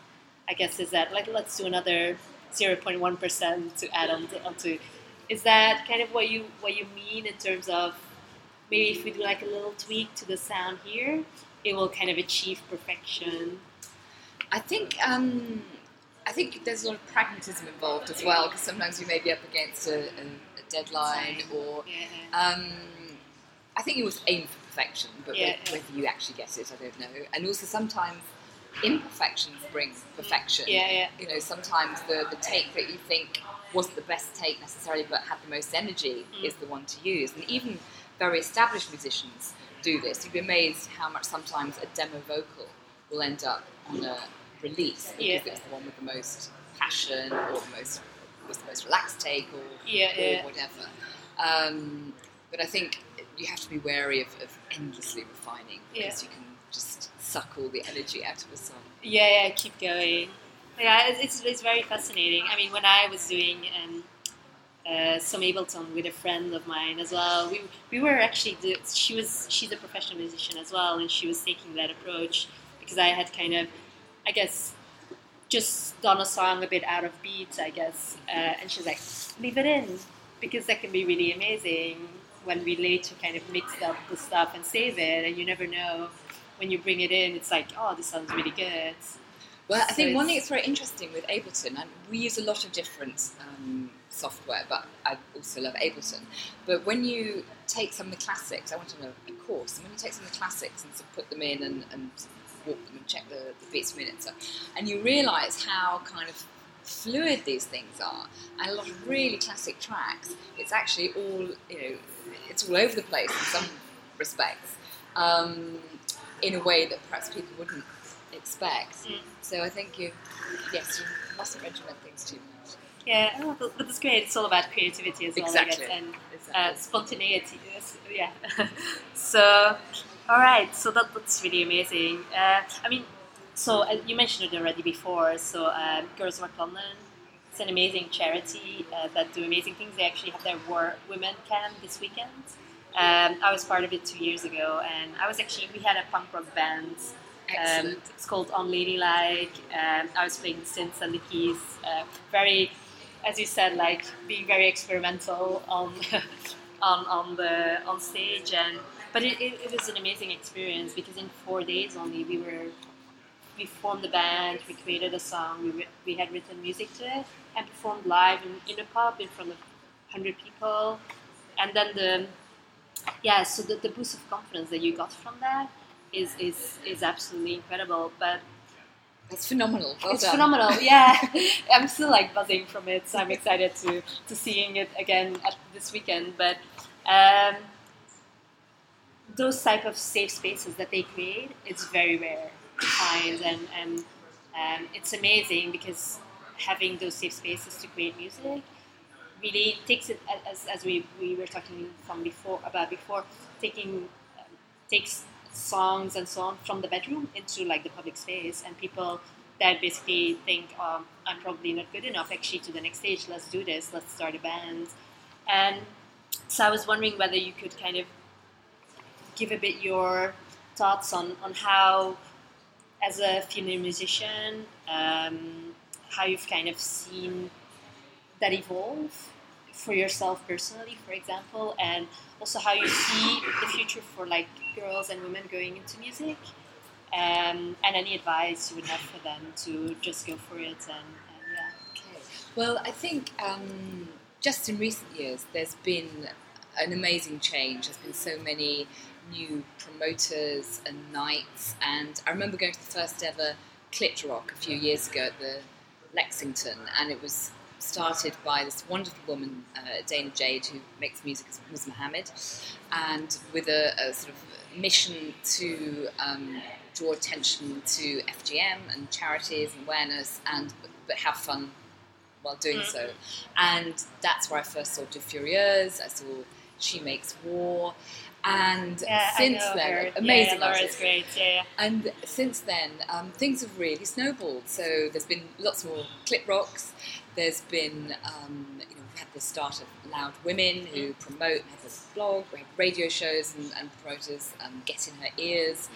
Speaker 1: I guess is that like let's do another zero point one percent to add on to, onto. Is that kind of what you what you mean in terms of maybe if we do like a little tweak to the sound here, it will kind of achieve perfection.
Speaker 2: I think um, I think there's a lot of pragmatism involved as well because sometimes you may be up against a, a, a deadline or
Speaker 1: Yeah.
Speaker 2: um, I think you always aim for perfection, but
Speaker 1: Yeah,
Speaker 2: whether, whether you actually get it, I don't know. And also sometimes imperfections bring perfection.
Speaker 1: Yeah, yeah.
Speaker 2: You know, sometimes the, the take that you think wasn't the best take necessarily, but had the most energy,
Speaker 1: Mm.
Speaker 2: is the one to use. And even very established musicians do this. You'd be amazed how much sometimes a demo vocal will end up on a release because
Speaker 1: Yeah.
Speaker 2: it's the one with the most passion or the most was the most relaxed take or,
Speaker 1: Yeah,
Speaker 2: or
Speaker 1: yeah.
Speaker 2: whatever. Um, but I think you have to be wary of, of endlessly refining because you can just suck all the energy out of a song.
Speaker 1: Yeah, yeah, keep going. Yeah, it's, it's, very fascinating. I mean, when I was doing um, uh, some Ableton with a friend of mine as well, we, we were actually, do, she was, she's a professional musician as well, and she was taking that approach because I had kind of, I guess, just done a song a bit out of beat, I guess, uh, and she's like, leave it in because that can be really amazing when we later kind of mix up the stuff and save it, and you never know when you bring it in, it's like, oh, this sounds really good.
Speaker 2: Well, I
Speaker 1: So
Speaker 2: think one thing that's very interesting with Ableton, and we use a lot of different um, software, but I also love Ableton. But when you take some of the classics, I went on a, a course, and when you take some of the classics and sort of put them in and, and walk them and check the, the beats per minute, and and you realise how kind of fluid these things are, and a lot of really classic tracks, it's actually all you know, it's all over the place in some respects, um, in a way that perhaps people wouldn't expect.
Speaker 1: Mm.
Speaker 2: So I think you, yes, you mustn't regiment things too much.
Speaker 1: Yeah, oh, but, but it's great. It's all about creativity as well,
Speaker 2: Exactly.
Speaker 1: Guess, and
Speaker 2: Exactly.
Speaker 1: uh, spontaneity. Yes, Yeah. (laughs) so, all right. So that, that's really amazing. Uh, I mean, so uh, you mentioned it already before. So, um, Girls Rock London. It's an amazing charity uh, that do amazing things. They actually have their war women camp this weekend. Um, I was part of it two years ago, and I was actually we had a punk rock band. Um, it's called Unladylike. Um, I was playing synths and the keys. Uh, very, as you said, like being very experimental on (laughs) on on the on stage, and but it, it, it was an amazing experience because in four days only we were we formed a band, we created a song, we, we had written music to it, and performed live in, in a pub in front of hundred people, and then the yeah, so the, the boost of confidence that you got from that is is is absolutely incredible. But
Speaker 2: That's phenomenal. Well
Speaker 1: it's
Speaker 2: done.
Speaker 1: phenomenal. Yeah, (laughs) (laughs) I'm still like buzzing from it, so I'm excited to to seeing it again at this weekend. But um, those type of safe spaces that they create, it's very rare to find, and and um, it's amazing because having those safe spaces to create music really takes it as, as we, we were talking from before about before taking um, takes songs and so on from the bedroom into like the public space and people that basically think um, I'm probably not good enough actually to the next stage let's do this let's start a band. And so I was wondering whether you could kind of give a bit your thoughts on, on how as a female musician um, how you've kind of seen that evolve for yourself personally, for example, and also how you see the future for like girls and women going into music, um, and any advice you would have for them to just go for it and, and yeah.
Speaker 2: Okay. Well, I think um, just in recent years, there's been an amazing change. There's been so many new promoters and nights, and I remember going to the first ever Clit Rock a few years ago at the Lexington, and it was started by this wonderful woman, uh, Dana Jade, who makes music as Ms. Mohammed, and with a, a sort of mission to um, draw attention to FGM and charities and awareness, and but have fun while doing so. And that's where I first saw deux furieuses. I saw She Makes War. And
Speaker 1: Yeah,
Speaker 2: since then,
Speaker 1: her.
Speaker 2: amazing
Speaker 1: Yeah, Laura's great. Yeah, yeah.
Speaker 2: And since then, um, things have really snowballed. So there's been lots more Clit Rocks. There's been, um, you know, we've had the start of Loud Women who promote, and have a blog, we have radio shows and, and promoters um, get in her ears.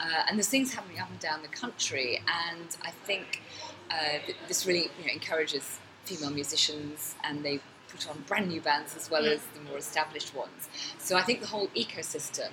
Speaker 2: Uh, and there's things happening up and down the country. And I think uh, th- this really you know, encourages female musicians and they put on brand new bands as well
Speaker 1: Mm.
Speaker 2: as the more established ones. So I think the whole ecosystem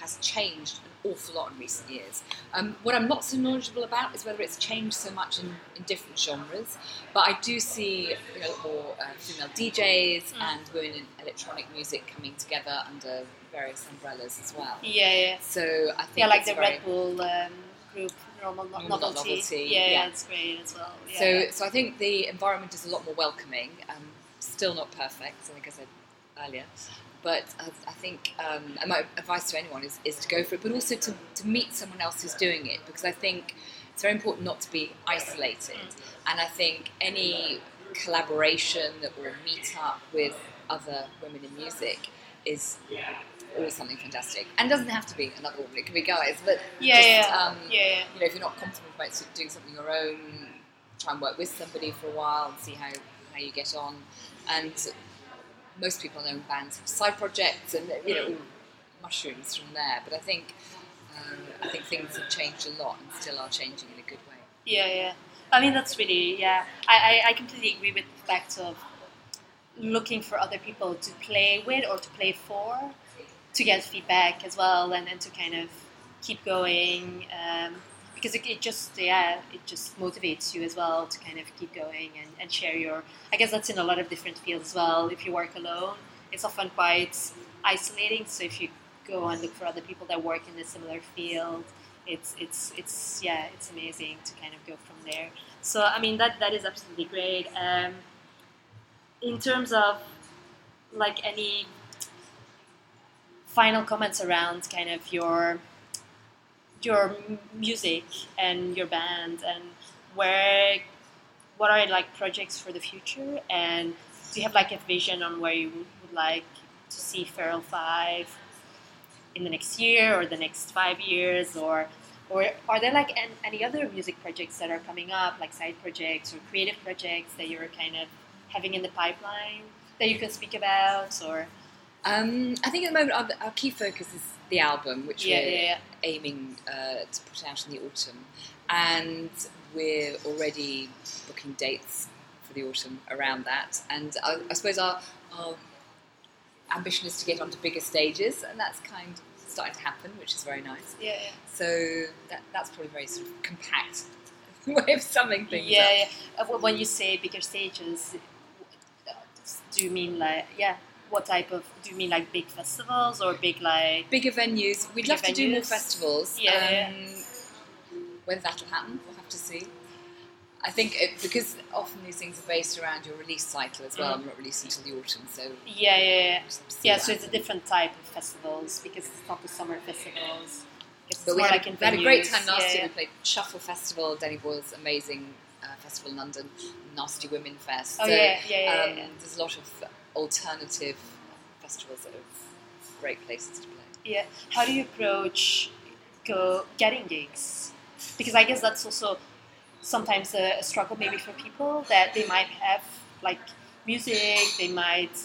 Speaker 2: has changed an awful lot in recent years. Um, what I'm not so knowledgeable about is whether it's changed so much in, in different genres, but I do see you know, more uh, female DJs
Speaker 1: Mm.
Speaker 2: and women in electronic music coming together under various umbrellas as well.
Speaker 1: Yeah, yeah.
Speaker 2: So I think
Speaker 1: Yeah, like the Red Bull um, group, Normal no- Novelty.
Speaker 2: Novelty,
Speaker 1: Yeah,
Speaker 2: yeah.
Speaker 1: it's great as well. Yeah,
Speaker 2: So, so I think the environment is a lot more welcoming. Um, still not perfect, I think I said earlier. But I, I think, um, and my advice to anyone is, is to go for it, but also to, to meet someone else who's doing it, because I think it's very important not to be isolated. And I think any collaboration or meet up with other women in music is always something fantastic. And it doesn't have to be another woman, it can be guys, but
Speaker 1: yeah,
Speaker 2: just,
Speaker 1: yeah,
Speaker 2: um,
Speaker 1: yeah, yeah.
Speaker 2: you know, if you're not comfortable about doing something your own, try and work with somebody for a while and see how, how you get on. And most people know bands have side projects and you know all mushrooms from there. But I think um, I think things have changed a lot and still are changing in a good way.
Speaker 1: Yeah, yeah. I mean, that's really, yeah. I, I, I completely agree with the fact of looking for other people to play with or to play for to get feedback as well and, and to kind of keep going. Um, because it, it just, yeah, it just motivates you as well to kind of keep going and, and share your. I guess that's in a lot of different fields as well. If you work alone, it's often quite isolating. So if you go and look for other people that work in a similar field, it's it's it's yeah, it's amazing to kind of go from there. So I mean that that is absolutely great. Um, in terms of like any final comments around kind of your your music and your band and where what are like projects for the future, and do you have like a vision on where you would like to see Feral Five in the next year or the next five years, or or are there like an, any other music projects that are coming up, like side projects or creative projects that you're kind of having in the pipeline that you can speak about, or
Speaker 2: Um, I think at the moment our, our key focus is the album, which
Speaker 1: Yeah,
Speaker 2: we're
Speaker 1: yeah,
Speaker 2: aiming uh, to put out in the autumn, and we're already booking dates for the autumn around that. And I, I suppose our, our ambition is to get onto bigger stages, and that's kind of starting to happen, which is very nice.
Speaker 1: yeah, yeah.
Speaker 2: So that, that's probably a very sort of compact (laughs) way of summing things
Speaker 1: yeah,
Speaker 2: up.
Speaker 1: yeah. Uh, When you say bigger stages, uh, do you mean like yeah? What type of do you mean like big festivals or big like
Speaker 2: Bigger venues. We'd
Speaker 1: Bigger
Speaker 2: love to do more festivals.
Speaker 1: Yeah, yeah.
Speaker 2: Um, Whether that'll happen, we'll have to see. I think it, because often these things are based around your release cycle as well.
Speaker 1: Mm.
Speaker 2: I'm not releasing until the autumn, so
Speaker 1: yeah, yeah, yeah.
Speaker 2: we'll just have to see
Speaker 1: Yeah, so it's a different type of festivals because it's not the summer festivals. It's
Speaker 2: But we had,
Speaker 1: like in
Speaker 2: we had a great time last
Speaker 1: yeah,
Speaker 2: year.
Speaker 1: yeah.
Speaker 2: We played Shuffle Festival, Danny Boyle's amazing uh, festival in London, Nasty Women Fest.
Speaker 1: Oh
Speaker 2: so,
Speaker 1: yeah, yeah, yeah,
Speaker 2: um,
Speaker 1: yeah.
Speaker 2: There's a lot of alternative festivals that are great places to play.
Speaker 1: Yeah. How do you approach go getting gigs? Because I guess that's also sometimes a, a struggle maybe for people that they might have like music, they might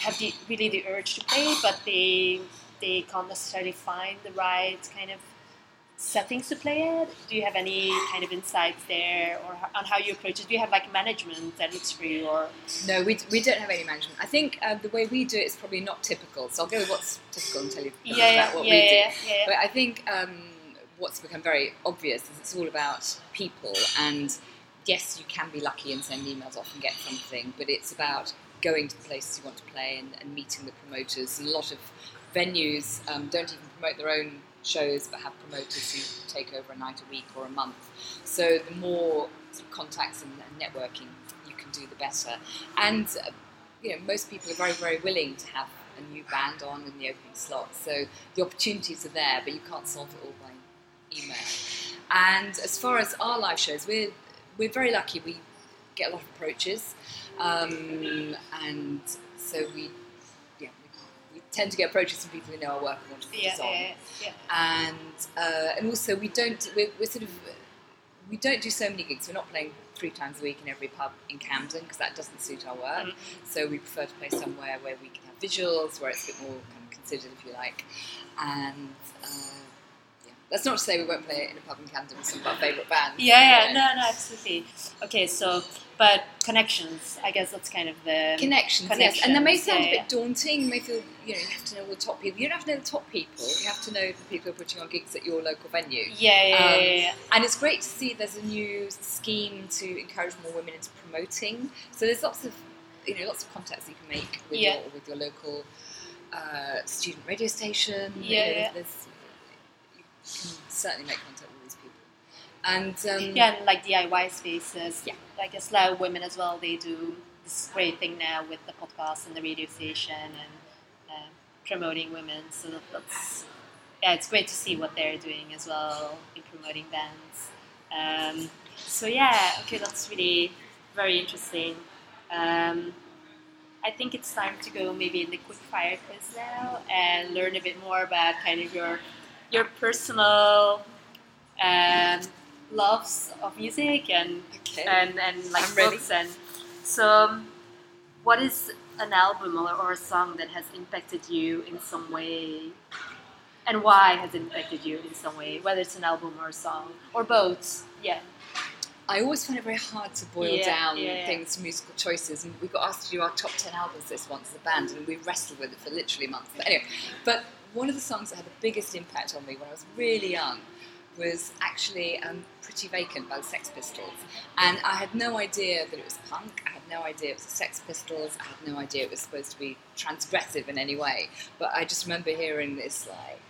Speaker 1: have the really the urge to play, but they they can't necessarily find the right kind of settings to play it. Do you have any kind of insights there, or on how you approach it? Do you have like management that looks for you, or
Speaker 2: No, we, we don't have any management. I think uh, the way we do it is probably not typical. So I'll go with what's typical and tell you a bit
Speaker 1: yeah, yeah,
Speaker 2: about what
Speaker 1: yeah,
Speaker 2: we do.
Speaker 1: yeah, yeah,
Speaker 2: But I think um, what's become very obvious is it's all about people. And yes, you can be lucky and send emails off and get something, but it's about going to the places you want to play and, and meeting the promoters. And a lot of venues um, don't even promote their own shows, but have promoters who take over a night a week or a month. So the more sort of contacts and, networking you can do, the better. And uh, you know, most people are very, very willing to have a new band on in the opening slot. So the opportunities are there, but you can't solve it all by email. And as far as our live shows, we're we're very lucky. We get a lot of approaches, um, and so we tend to get approaches from people who know our work and want to put
Speaker 1: yeah,
Speaker 2: us on
Speaker 1: yeah, yeah.
Speaker 2: and uh, and also we don't we're, we're sort of we don't do so many gigs. We're not playing three times a week in every pub in Camden because that doesn't suit our work.
Speaker 1: Mm.
Speaker 2: So we prefer to play somewhere where we can have visuals, where it's a bit more kind of considered, if you like. And uh, that's not to say we won't play it in a pub in Camden with some of our favourite bands.
Speaker 1: Yeah, yeah,
Speaker 2: you
Speaker 1: no, no, absolutely. Okay, so, but connections, I guess that's kind of the.
Speaker 2: Connections, yes, and that may sound
Speaker 1: yeah,
Speaker 2: a bit daunting. You may feel, you know, you have to know all the top people. You don't have to know the top people. You have to know the people who are putting on gigs at your local venue.
Speaker 1: Yeah, yeah,
Speaker 2: Um,
Speaker 1: yeah, yeah.
Speaker 2: And it's great to see there's a new scheme to encourage more women into promoting. So there's lots of, you know, lots of contacts you can make with your with your local uh, student radio station. You
Speaker 1: Yeah,
Speaker 2: know,
Speaker 1: yeah.
Speaker 2: There's, you certainly make contact with these people. And um,
Speaker 1: Yeah, and like DIY spaces.
Speaker 2: Yeah.
Speaker 1: like guess a lot of women as well, they do this great thing now with the podcast and the radio station and uh, promoting women. So that's, yeah, it's great to see what they're doing as well in promoting bands. Um, so yeah, okay, that's really very interesting. Um, I think it's time to go maybe in the quick fire quiz now and learn a bit more about kind of your your personal um, loves of music and
Speaker 2: okay.
Speaker 1: and, and like
Speaker 2: I'm ready.
Speaker 1: books and so what is an album or, or a song that has impacted you in some way and why has it impacted you in some way whether it's an album or a song or both yeah
Speaker 2: I always find it very hard to boil
Speaker 1: Yeah,
Speaker 2: down
Speaker 1: yeah, yeah.
Speaker 2: things to musical choices, and we got asked to do our top ten albums this once as a band, and we wrestled with it for literally months. But anyway, but one of the songs that had the biggest impact on me when I was really young was actually um, "Pretty Vacant" by the Sex Pistols, and I had no idea that it was punk. I had no idea it was the Sex Pistols. I had no idea it was supposed to be transgressive in any way. But I just remember hearing this like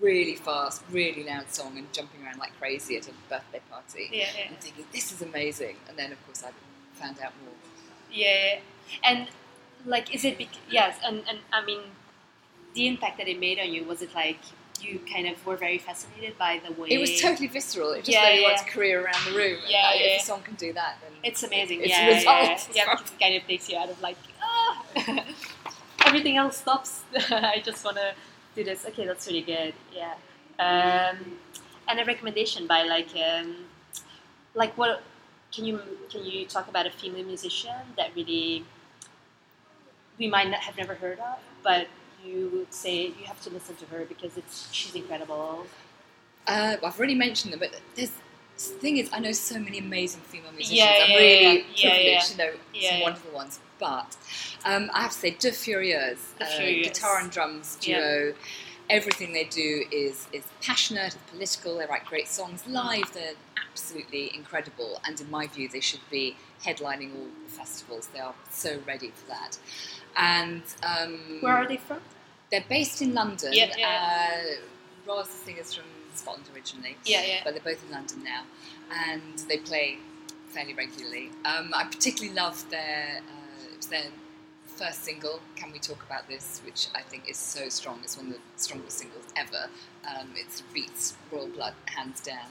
Speaker 2: really fast, really loud song and jumping around like crazy at a birthday party
Speaker 1: yeah yeah
Speaker 2: and thinking this is amazing and then of course I found out more
Speaker 1: yeah and like is it bec- yes and, and I mean the impact that it made on you was it like you kind of were very fascinated by the way
Speaker 2: It was totally visceral. It just
Speaker 1: Yeah,
Speaker 2: really
Speaker 1: yeah.
Speaker 2: wants to career around the room.
Speaker 1: Yeah,
Speaker 2: like,
Speaker 1: yeah.
Speaker 2: If a song can do that, then
Speaker 1: It's amazing.
Speaker 2: It's
Speaker 1: yeah,
Speaker 2: a
Speaker 1: yeah, yeah,
Speaker 2: result.
Speaker 1: yeah, because it kind of takes you out of like ah, (laughs) everything else stops. (laughs) I just want to do this. Okay, that's really good. Yeah, um, and a recommendation by like um, like what can you can you talk about a female musician that really we might not have never heard of, but you would say you have to listen to her because it's she's incredible.
Speaker 2: Uh, well, I've already mentioned them, but there's the thing is, I know so many amazing female musicians.
Speaker 1: Yeah,
Speaker 2: I'm really
Speaker 1: yeah, yeah,
Speaker 2: privileged
Speaker 1: yeah.
Speaker 2: to know
Speaker 1: Yeah,
Speaker 2: some
Speaker 1: yeah.
Speaker 2: wonderful ones. But um, I have to say, deux
Speaker 1: furieuses,
Speaker 2: uh, guitar and drums
Speaker 1: Yeah.
Speaker 2: duo. Everything they do is is passionate, is political. They write great songs live. They're absolutely incredible, and in my view, they should be headlining all the festivals. They are so ready for that. And um,
Speaker 1: Where are they from?
Speaker 2: They're based in London.
Speaker 1: Yeah, yeah.
Speaker 2: Uh, Roz, singer's from Scotland originally.
Speaker 1: Yeah, yeah.
Speaker 2: But they're both in London now, and they play fairly regularly. Um, I particularly love their uh, it was their first single. Can we talk about this? Which I think is so strong. It's one of the strongest singles ever. Um, it beats Royal Blood hands down,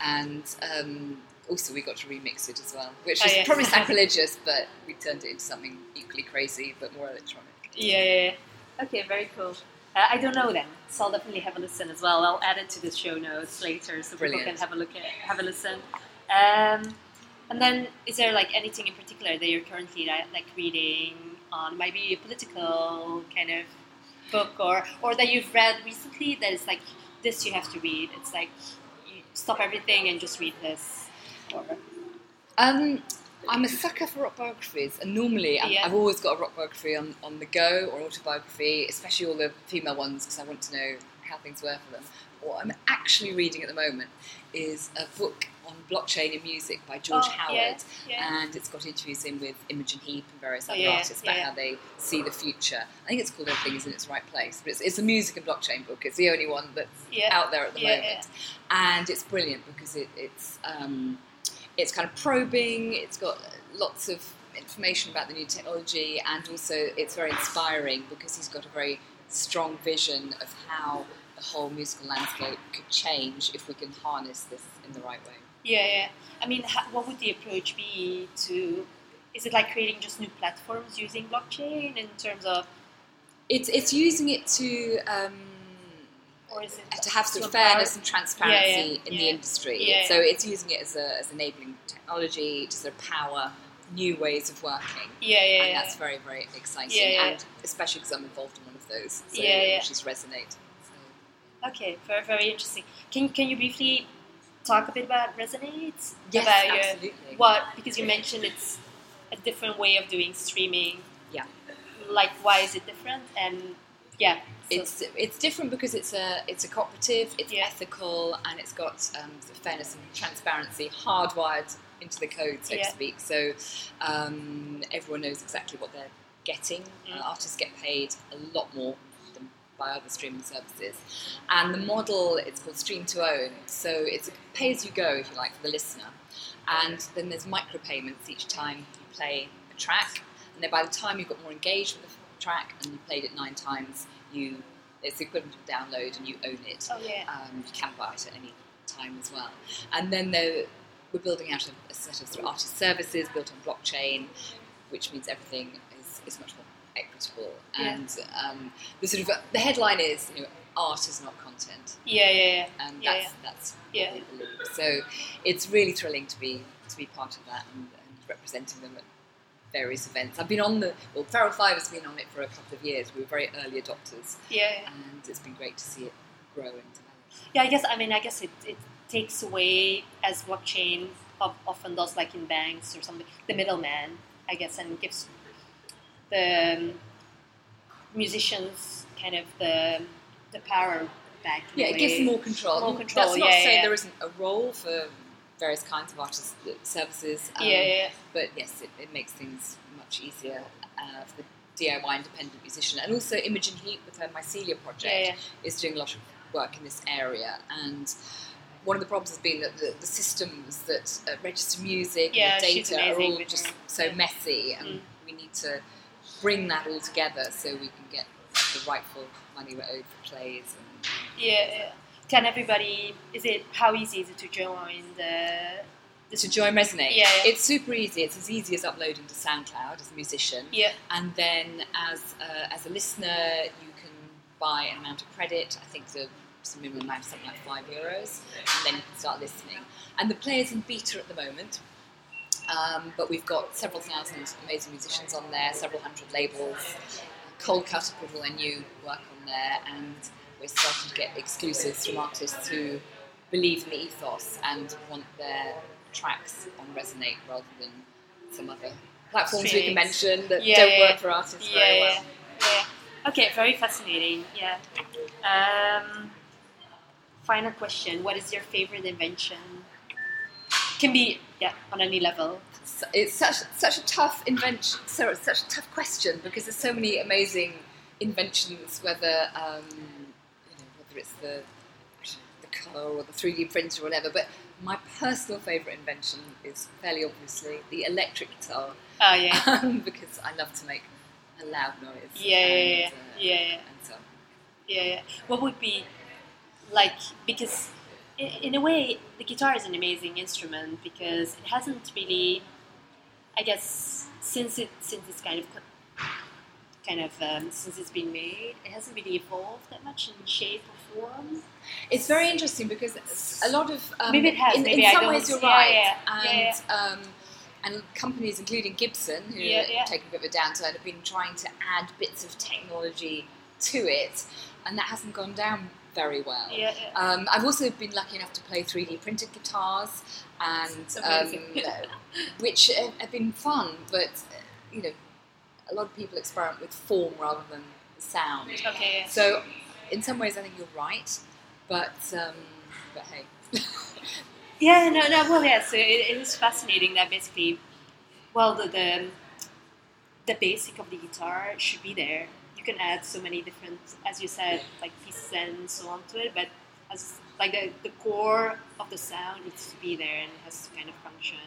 Speaker 2: and. Um, also, we got to remix it as well, which
Speaker 1: Oh,
Speaker 2: is
Speaker 1: yeah.
Speaker 2: probably (laughs) sacrilegious, but we turned it into something equally crazy but more electronic.
Speaker 1: Yeah, yeah, yeah. Okay, very cool. Uh, I don't know them, so I'll definitely have a listen as well. I'll add it to the show notes later so
Speaker 2: Brilliant.
Speaker 1: people can have a look at have a listen. Um, and then, is there like anything in particular that you're currently like, like reading on maybe a political kind of book or or that you've read recently that is like this you have to read? It's like you stop everything and just read this. Or,
Speaker 2: Um, I'm a sucker for rock biographies, and normally I've,
Speaker 1: Yeah.
Speaker 2: I've always got a rock biography on, on the go or autobiography, especially all the female ones because I want to know how things were for them. What I'm actually reading at the moment is a book on blockchain in music by George
Speaker 1: Oh,
Speaker 2: Howard,
Speaker 1: yeah, yeah.
Speaker 2: and it's got interviews in with Imogen Heap and various
Speaker 1: Oh,
Speaker 2: other
Speaker 1: yeah,
Speaker 2: artists about how they see the future. I think it's called Everything is in its Right Place, but it's, it's a music and blockchain book. It's the only one that's out there at the moment, and it's brilliant because it, it's um, it's kind of probing. It's got lots of information about the new technology, and also it's very inspiring because he's got a very strong vision of how the whole musical landscape could change if we can harness this in the right way.
Speaker 1: Yeah, yeah. I mean, ha- what would the approach be to? Is it like creating just new platforms using blockchain in terms of,
Speaker 2: It's it's using it to. Um,
Speaker 1: or is it
Speaker 2: to have of fairness and transparency
Speaker 1: Yeah, yeah,
Speaker 2: in the industry.
Speaker 1: Yeah,
Speaker 2: so it's using it as, a, as enabling technology to sort of power new ways of working.
Speaker 1: Yeah, yeah,
Speaker 2: and
Speaker 1: yeah.
Speaker 2: that's very, very exciting.
Speaker 1: Yeah, yeah.
Speaker 2: And especially because I'm involved in one of those, so
Speaker 1: Yeah, yeah.
Speaker 2: which is Resonate. So,
Speaker 1: Okay, very very interesting. Can can you briefly talk a bit about Resonate?
Speaker 2: yes,
Speaker 1: about your- what because you mentioned it's a different way of doing streaming.
Speaker 2: Yeah.
Speaker 1: Like why is it different? And yeah,
Speaker 2: It's it's different because it's a it's a cooperative, it's
Speaker 1: Yeah.
Speaker 2: ethical, and it's got um, fairness and transparency hardwired into the code, so
Speaker 1: Yeah.
Speaker 2: to speak. So um, everyone knows exactly what they're getting.
Speaker 1: Mm.
Speaker 2: Uh, artists get paid a lot more than by other streaming services, and the model it's called stream to own. So it's a pay as you go, if you like, for the listener, and then there's micropayments each time you play a track, and then by the time you've got more engaged with the track and you played it nine times, you it's the equivalent of download and you own it.
Speaker 1: oh yeah,
Speaker 2: Um, you can buy it at any time as well. And then there, we're building out a, a set of, sort of artist services built on blockchain, which means everything is, is much more equitable.
Speaker 1: Yeah.
Speaker 2: And um, the sort of the headline is, you know, art is not content,
Speaker 1: yeah, yeah, yeah.
Speaker 2: and
Speaker 1: Yeah,
Speaker 2: that's that's
Speaker 1: Yeah.
Speaker 2: we believe. So it's really thrilling to be to be part of that and, and representing them at various events. I've been on the well, Feral Five has been on it for a couple of years. We were very early adopters,
Speaker 1: yeah,
Speaker 2: and it's been great to see it grow and develop.
Speaker 1: Yeah, I guess I mean I guess it, it takes away as blockchain often does like in banks or something the middleman I guess and gives the um, musicians kind of the the power back.
Speaker 2: Yeah, it gives more control.
Speaker 1: More control,
Speaker 2: That's not
Speaker 1: yeah,
Speaker 2: to say
Speaker 1: yeah.
Speaker 2: there isn't a role for various kinds of artist services. um,
Speaker 1: yeah, yeah,
Speaker 2: But yes, it, it makes things much easier uh, for the DIY independent musician. And also Imogen Heap with her Mycelia project
Speaker 1: yeah, yeah,
Speaker 2: is doing a lot of work in this area. And one of the problems has been that the, the systems that uh, register music
Speaker 1: Yeah,
Speaker 2: and the data are all just so messy, and
Speaker 1: Mm.
Speaker 2: we need to bring that all together so we can get the rightful money we're owed for plays and
Speaker 1: Yeah, yeah. Can everybody? Is it how easy is it to join the?
Speaker 2: To join Resonate,
Speaker 1: Yeah, yeah.
Speaker 2: it's super easy. It's as easy as uploading to SoundCloud as a musician,
Speaker 1: Yeah.
Speaker 2: and then as a, as a listener, you can buy an amount of credit. I think the some minimum amount, is something like five euros, and then you can start listening. And the player's in beta at the moment, um, but we've got several thousand amazing musicians on there, several hundred labels. Coldcut have put all their new work on there, and we're starting to get exclusives from artists who believe in the ethos and want their tracks on Resonate rather than some other platforms we can mention that
Speaker 1: Yeah,
Speaker 2: don't
Speaker 1: yeah,
Speaker 2: work for artists
Speaker 1: Yeah,
Speaker 2: very well.
Speaker 1: yeah. Okay, very fascinating. Yeah. Um, final question: What is your favorite invention? Can be yeah on any level.
Speaker 2: So It's such such a tough invention. So such a tough question because there's so many amazing inventions. Whether um, whether it's the the colour or the 3D printer or whatever. But my personal favourite invention is fairly obviously the electric guitar
Speaker 1: Oh yeah. (laughs)
Speaker 2: um, because I love to make a loud noise.
Speaker 1: Yeah, yeah,
Speaker 2: and,
Speaker 1: yeah,
Speaker 2: uh,
Speaker 1: yeah, yeah.
Speaker 2: So
Speaker 1: Yeah, yeah. What would be like because in, in a way the guitar is an amazing instrument because it hasn't really, I guess, since it since it's kind of kind of um, since it's been made, it hasn't really evolved that much in shape or form.
Speaker 2: It's very interesting because a lot of um,
Speaker 1: Maybe it has,
Speaker 2: In,
Speaker 1: maybe
Speaker 2: in some ways, you're
Speaker 1: yeah,
Speaker 2: right,
Speaker 1: yeah, yeah,
Speaker 2: and Um, and companies, including Gibson, who
Speaker 1: Yeah, yeah.
Speaker 2: have taken a bit of a downturn, have been trying to add bits of technology to it, and that hasn't gone down very well.
Speaker 1: Yeah, yeah.
Speaker 2: Um, I've also been lucky enough to play 3D printed guitars, and um, which have, have been fun. But you know, a lot of people experiment with form rather than sound.
Speaker 1: Okay. Yeah.
Speaker 2: So, in some ways, I think you're right, but um, but hey, (laughs)
Speaker 1: Yeah, no, no. Well, yeah. So it, it is fascinating that basically, well, the, the the basic of the guitar should be there. You can add so many different, as you said, like pieces and so on to it, but as like the, the core of the sound needs to be there and it has to kind of function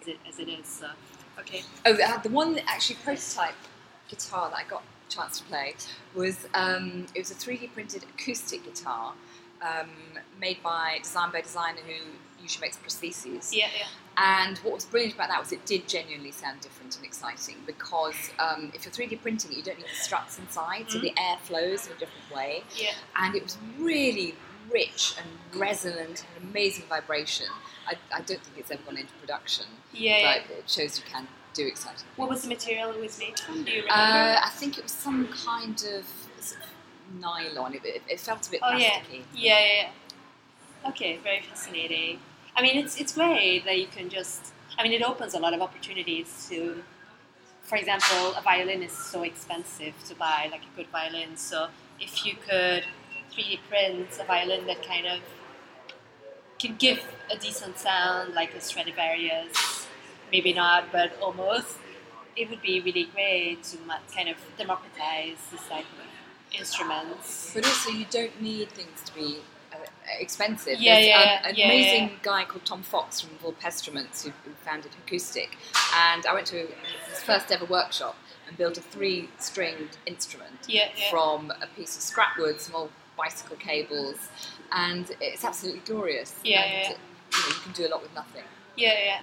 Speaker 1: as it as it is. So, okay.
Speaker 2: oh, uh, the one actually prototype guitar that I got chance to play was um, it was a 3D printed acoustic guitar um, made by designed by a designer who usually makes prostheses.
Speaker 1: Yeah, yeah.
Speaker 2: And what was brilliant about that was it did genuinely sound different and exciting because um, if you're 3D printing it, you don't need the struts inside, so
Speaker 1: Mhm.
Speaker 2: the air flows in a different way.
Speaker 1: Yeah.
Speaker 2: And it was really rich and resonant and amazing vibration. I, I don't think it's ever gone into production,
Speaker 1: Yeah, yeah.
Speaker 2: but it shows you can do exciting.
Speaker 1: What was the material it was made from? Do you remember?
Speaker 2: Uh, I think it was some kind of, sort of nylon. It, it, it felt a bit
Speaker 1: Oh, yeah.
Speaker 2: plasticky.
Speaker 1: Yeah, yeah, yeah. Okay, very fascinating. I mean, it's it's great that you can just. I mean, it opens a lot of opportunities to. For example, a violin is so expensive to buy, like a good violin. So if you could 3D print a violin that kind of can give a decent sound, like a Stradivarius, maybe not, but almost, it would be really great to kind of democratize this type of instruments.
Speaker 2: But also, you don't need things to be uh, expensive.
Speaker 1: Yeah,
Speaker 2: There's
Speaker 1: yeah,
Speaker 2: an
Speaker 1: yeah,
Speaker 2: amazing
Speaker 1: yeah.
Speaker 2: guy called Tom Fox from Volpestruments who, who founded Acoustic, and I went to his first ever workshop and built a three-stringed instrument
Speaker 1: Yeah,
Speaker 2: from a piece of scrap wood, some old bicycle cables, and it's absolutely glorious.
Speaker 1: Yeah,
Speaker 2: and,
Speaker 1: yeah.
Speaker 2: You, know, you can do a lot with nothing.
Speaker 1: Yeah, yeah,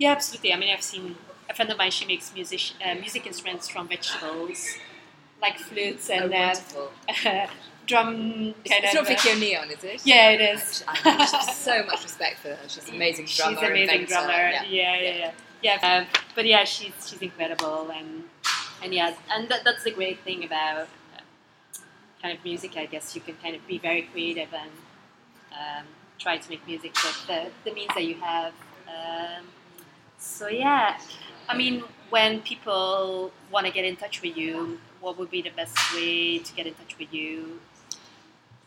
Speaker 1: yeah, absolutely. I mean, I've seen a friend of mine. She makes music uh, music instruments from vegetables, like flutes
Speaker 2: Oh,
Speaker 1: and uh, (laughs) drum
Speaker 2: It's,
Speaker 1: kind
Speaker 2: it's
Speaker 1: of.
Speaker 2: not
Speaker 1: uh,
Speaker 2: Vicky O'Neill, is it?
Speaker 1: yeah, it is.
Speaker 2: I have so much respect for her. She's an amazing drummer.
Speaker 1: She's an amazing
Speaker 2: inventor,
Speaker 1: drummer.
Speaker 2: yeah.
Speaker 1: Yeah, yeah, yeah. Yeah, um, but yeah, she's she's incredible, and and yeah, and that, that's the great thing about uh, kind of music. I guess you can kind of be very creative and um, try to make music with the, the means that you have. Um, so yeah, I mean, when people want to get in touch with you, what would be the best way to get in touch with you?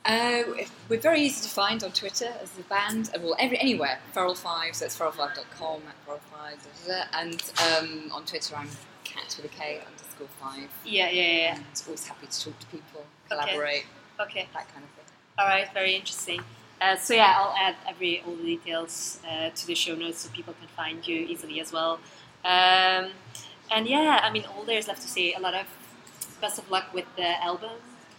Speaker 2: Uh, we're very easy to find on Twitter as the band, uh, well, every, anywhere. Feral5, so it's feral5.com, at feral5, da, da, da. and um, on Twitter I'm cat with a K underscore 5.
Speaker 1: Yeah, yeah, yeah.
Speaker 2: And always happy to talk to people, collaborate,
Speaker 1: Okay.
Speaker 2: that kind of thing.
Speaker 1: All right, very interesting. Uh, so yeah, I'll add every all the details uh, to the show notes so people can find you easily as well. Um, and yeah, I mean, all there's left to say. A lot of best of luck with the album.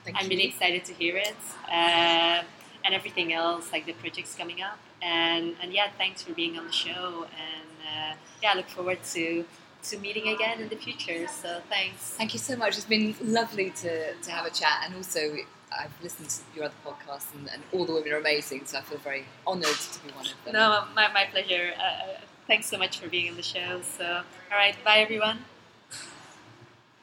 Speaker 2: Thank
Speaker 1: I'm
Speaker 2: you.
Speaker 1: really excited to hear it uh, and everything else, like the projects coming up. And, and yeah, thanks for being on the show. And uh, yeah, I look forward to to meeting again in the future. So thanks.
Speaker 2: Thank you so much. It's been lovely to, to have a chat, and also I've listened to your other podcasts, and, and all the women are amazing. So I feel very honoured to be one of them.
Speaker 1: No, my, my pleasure. Uh, thanks so much for being on the show. So, all right, bye everyone.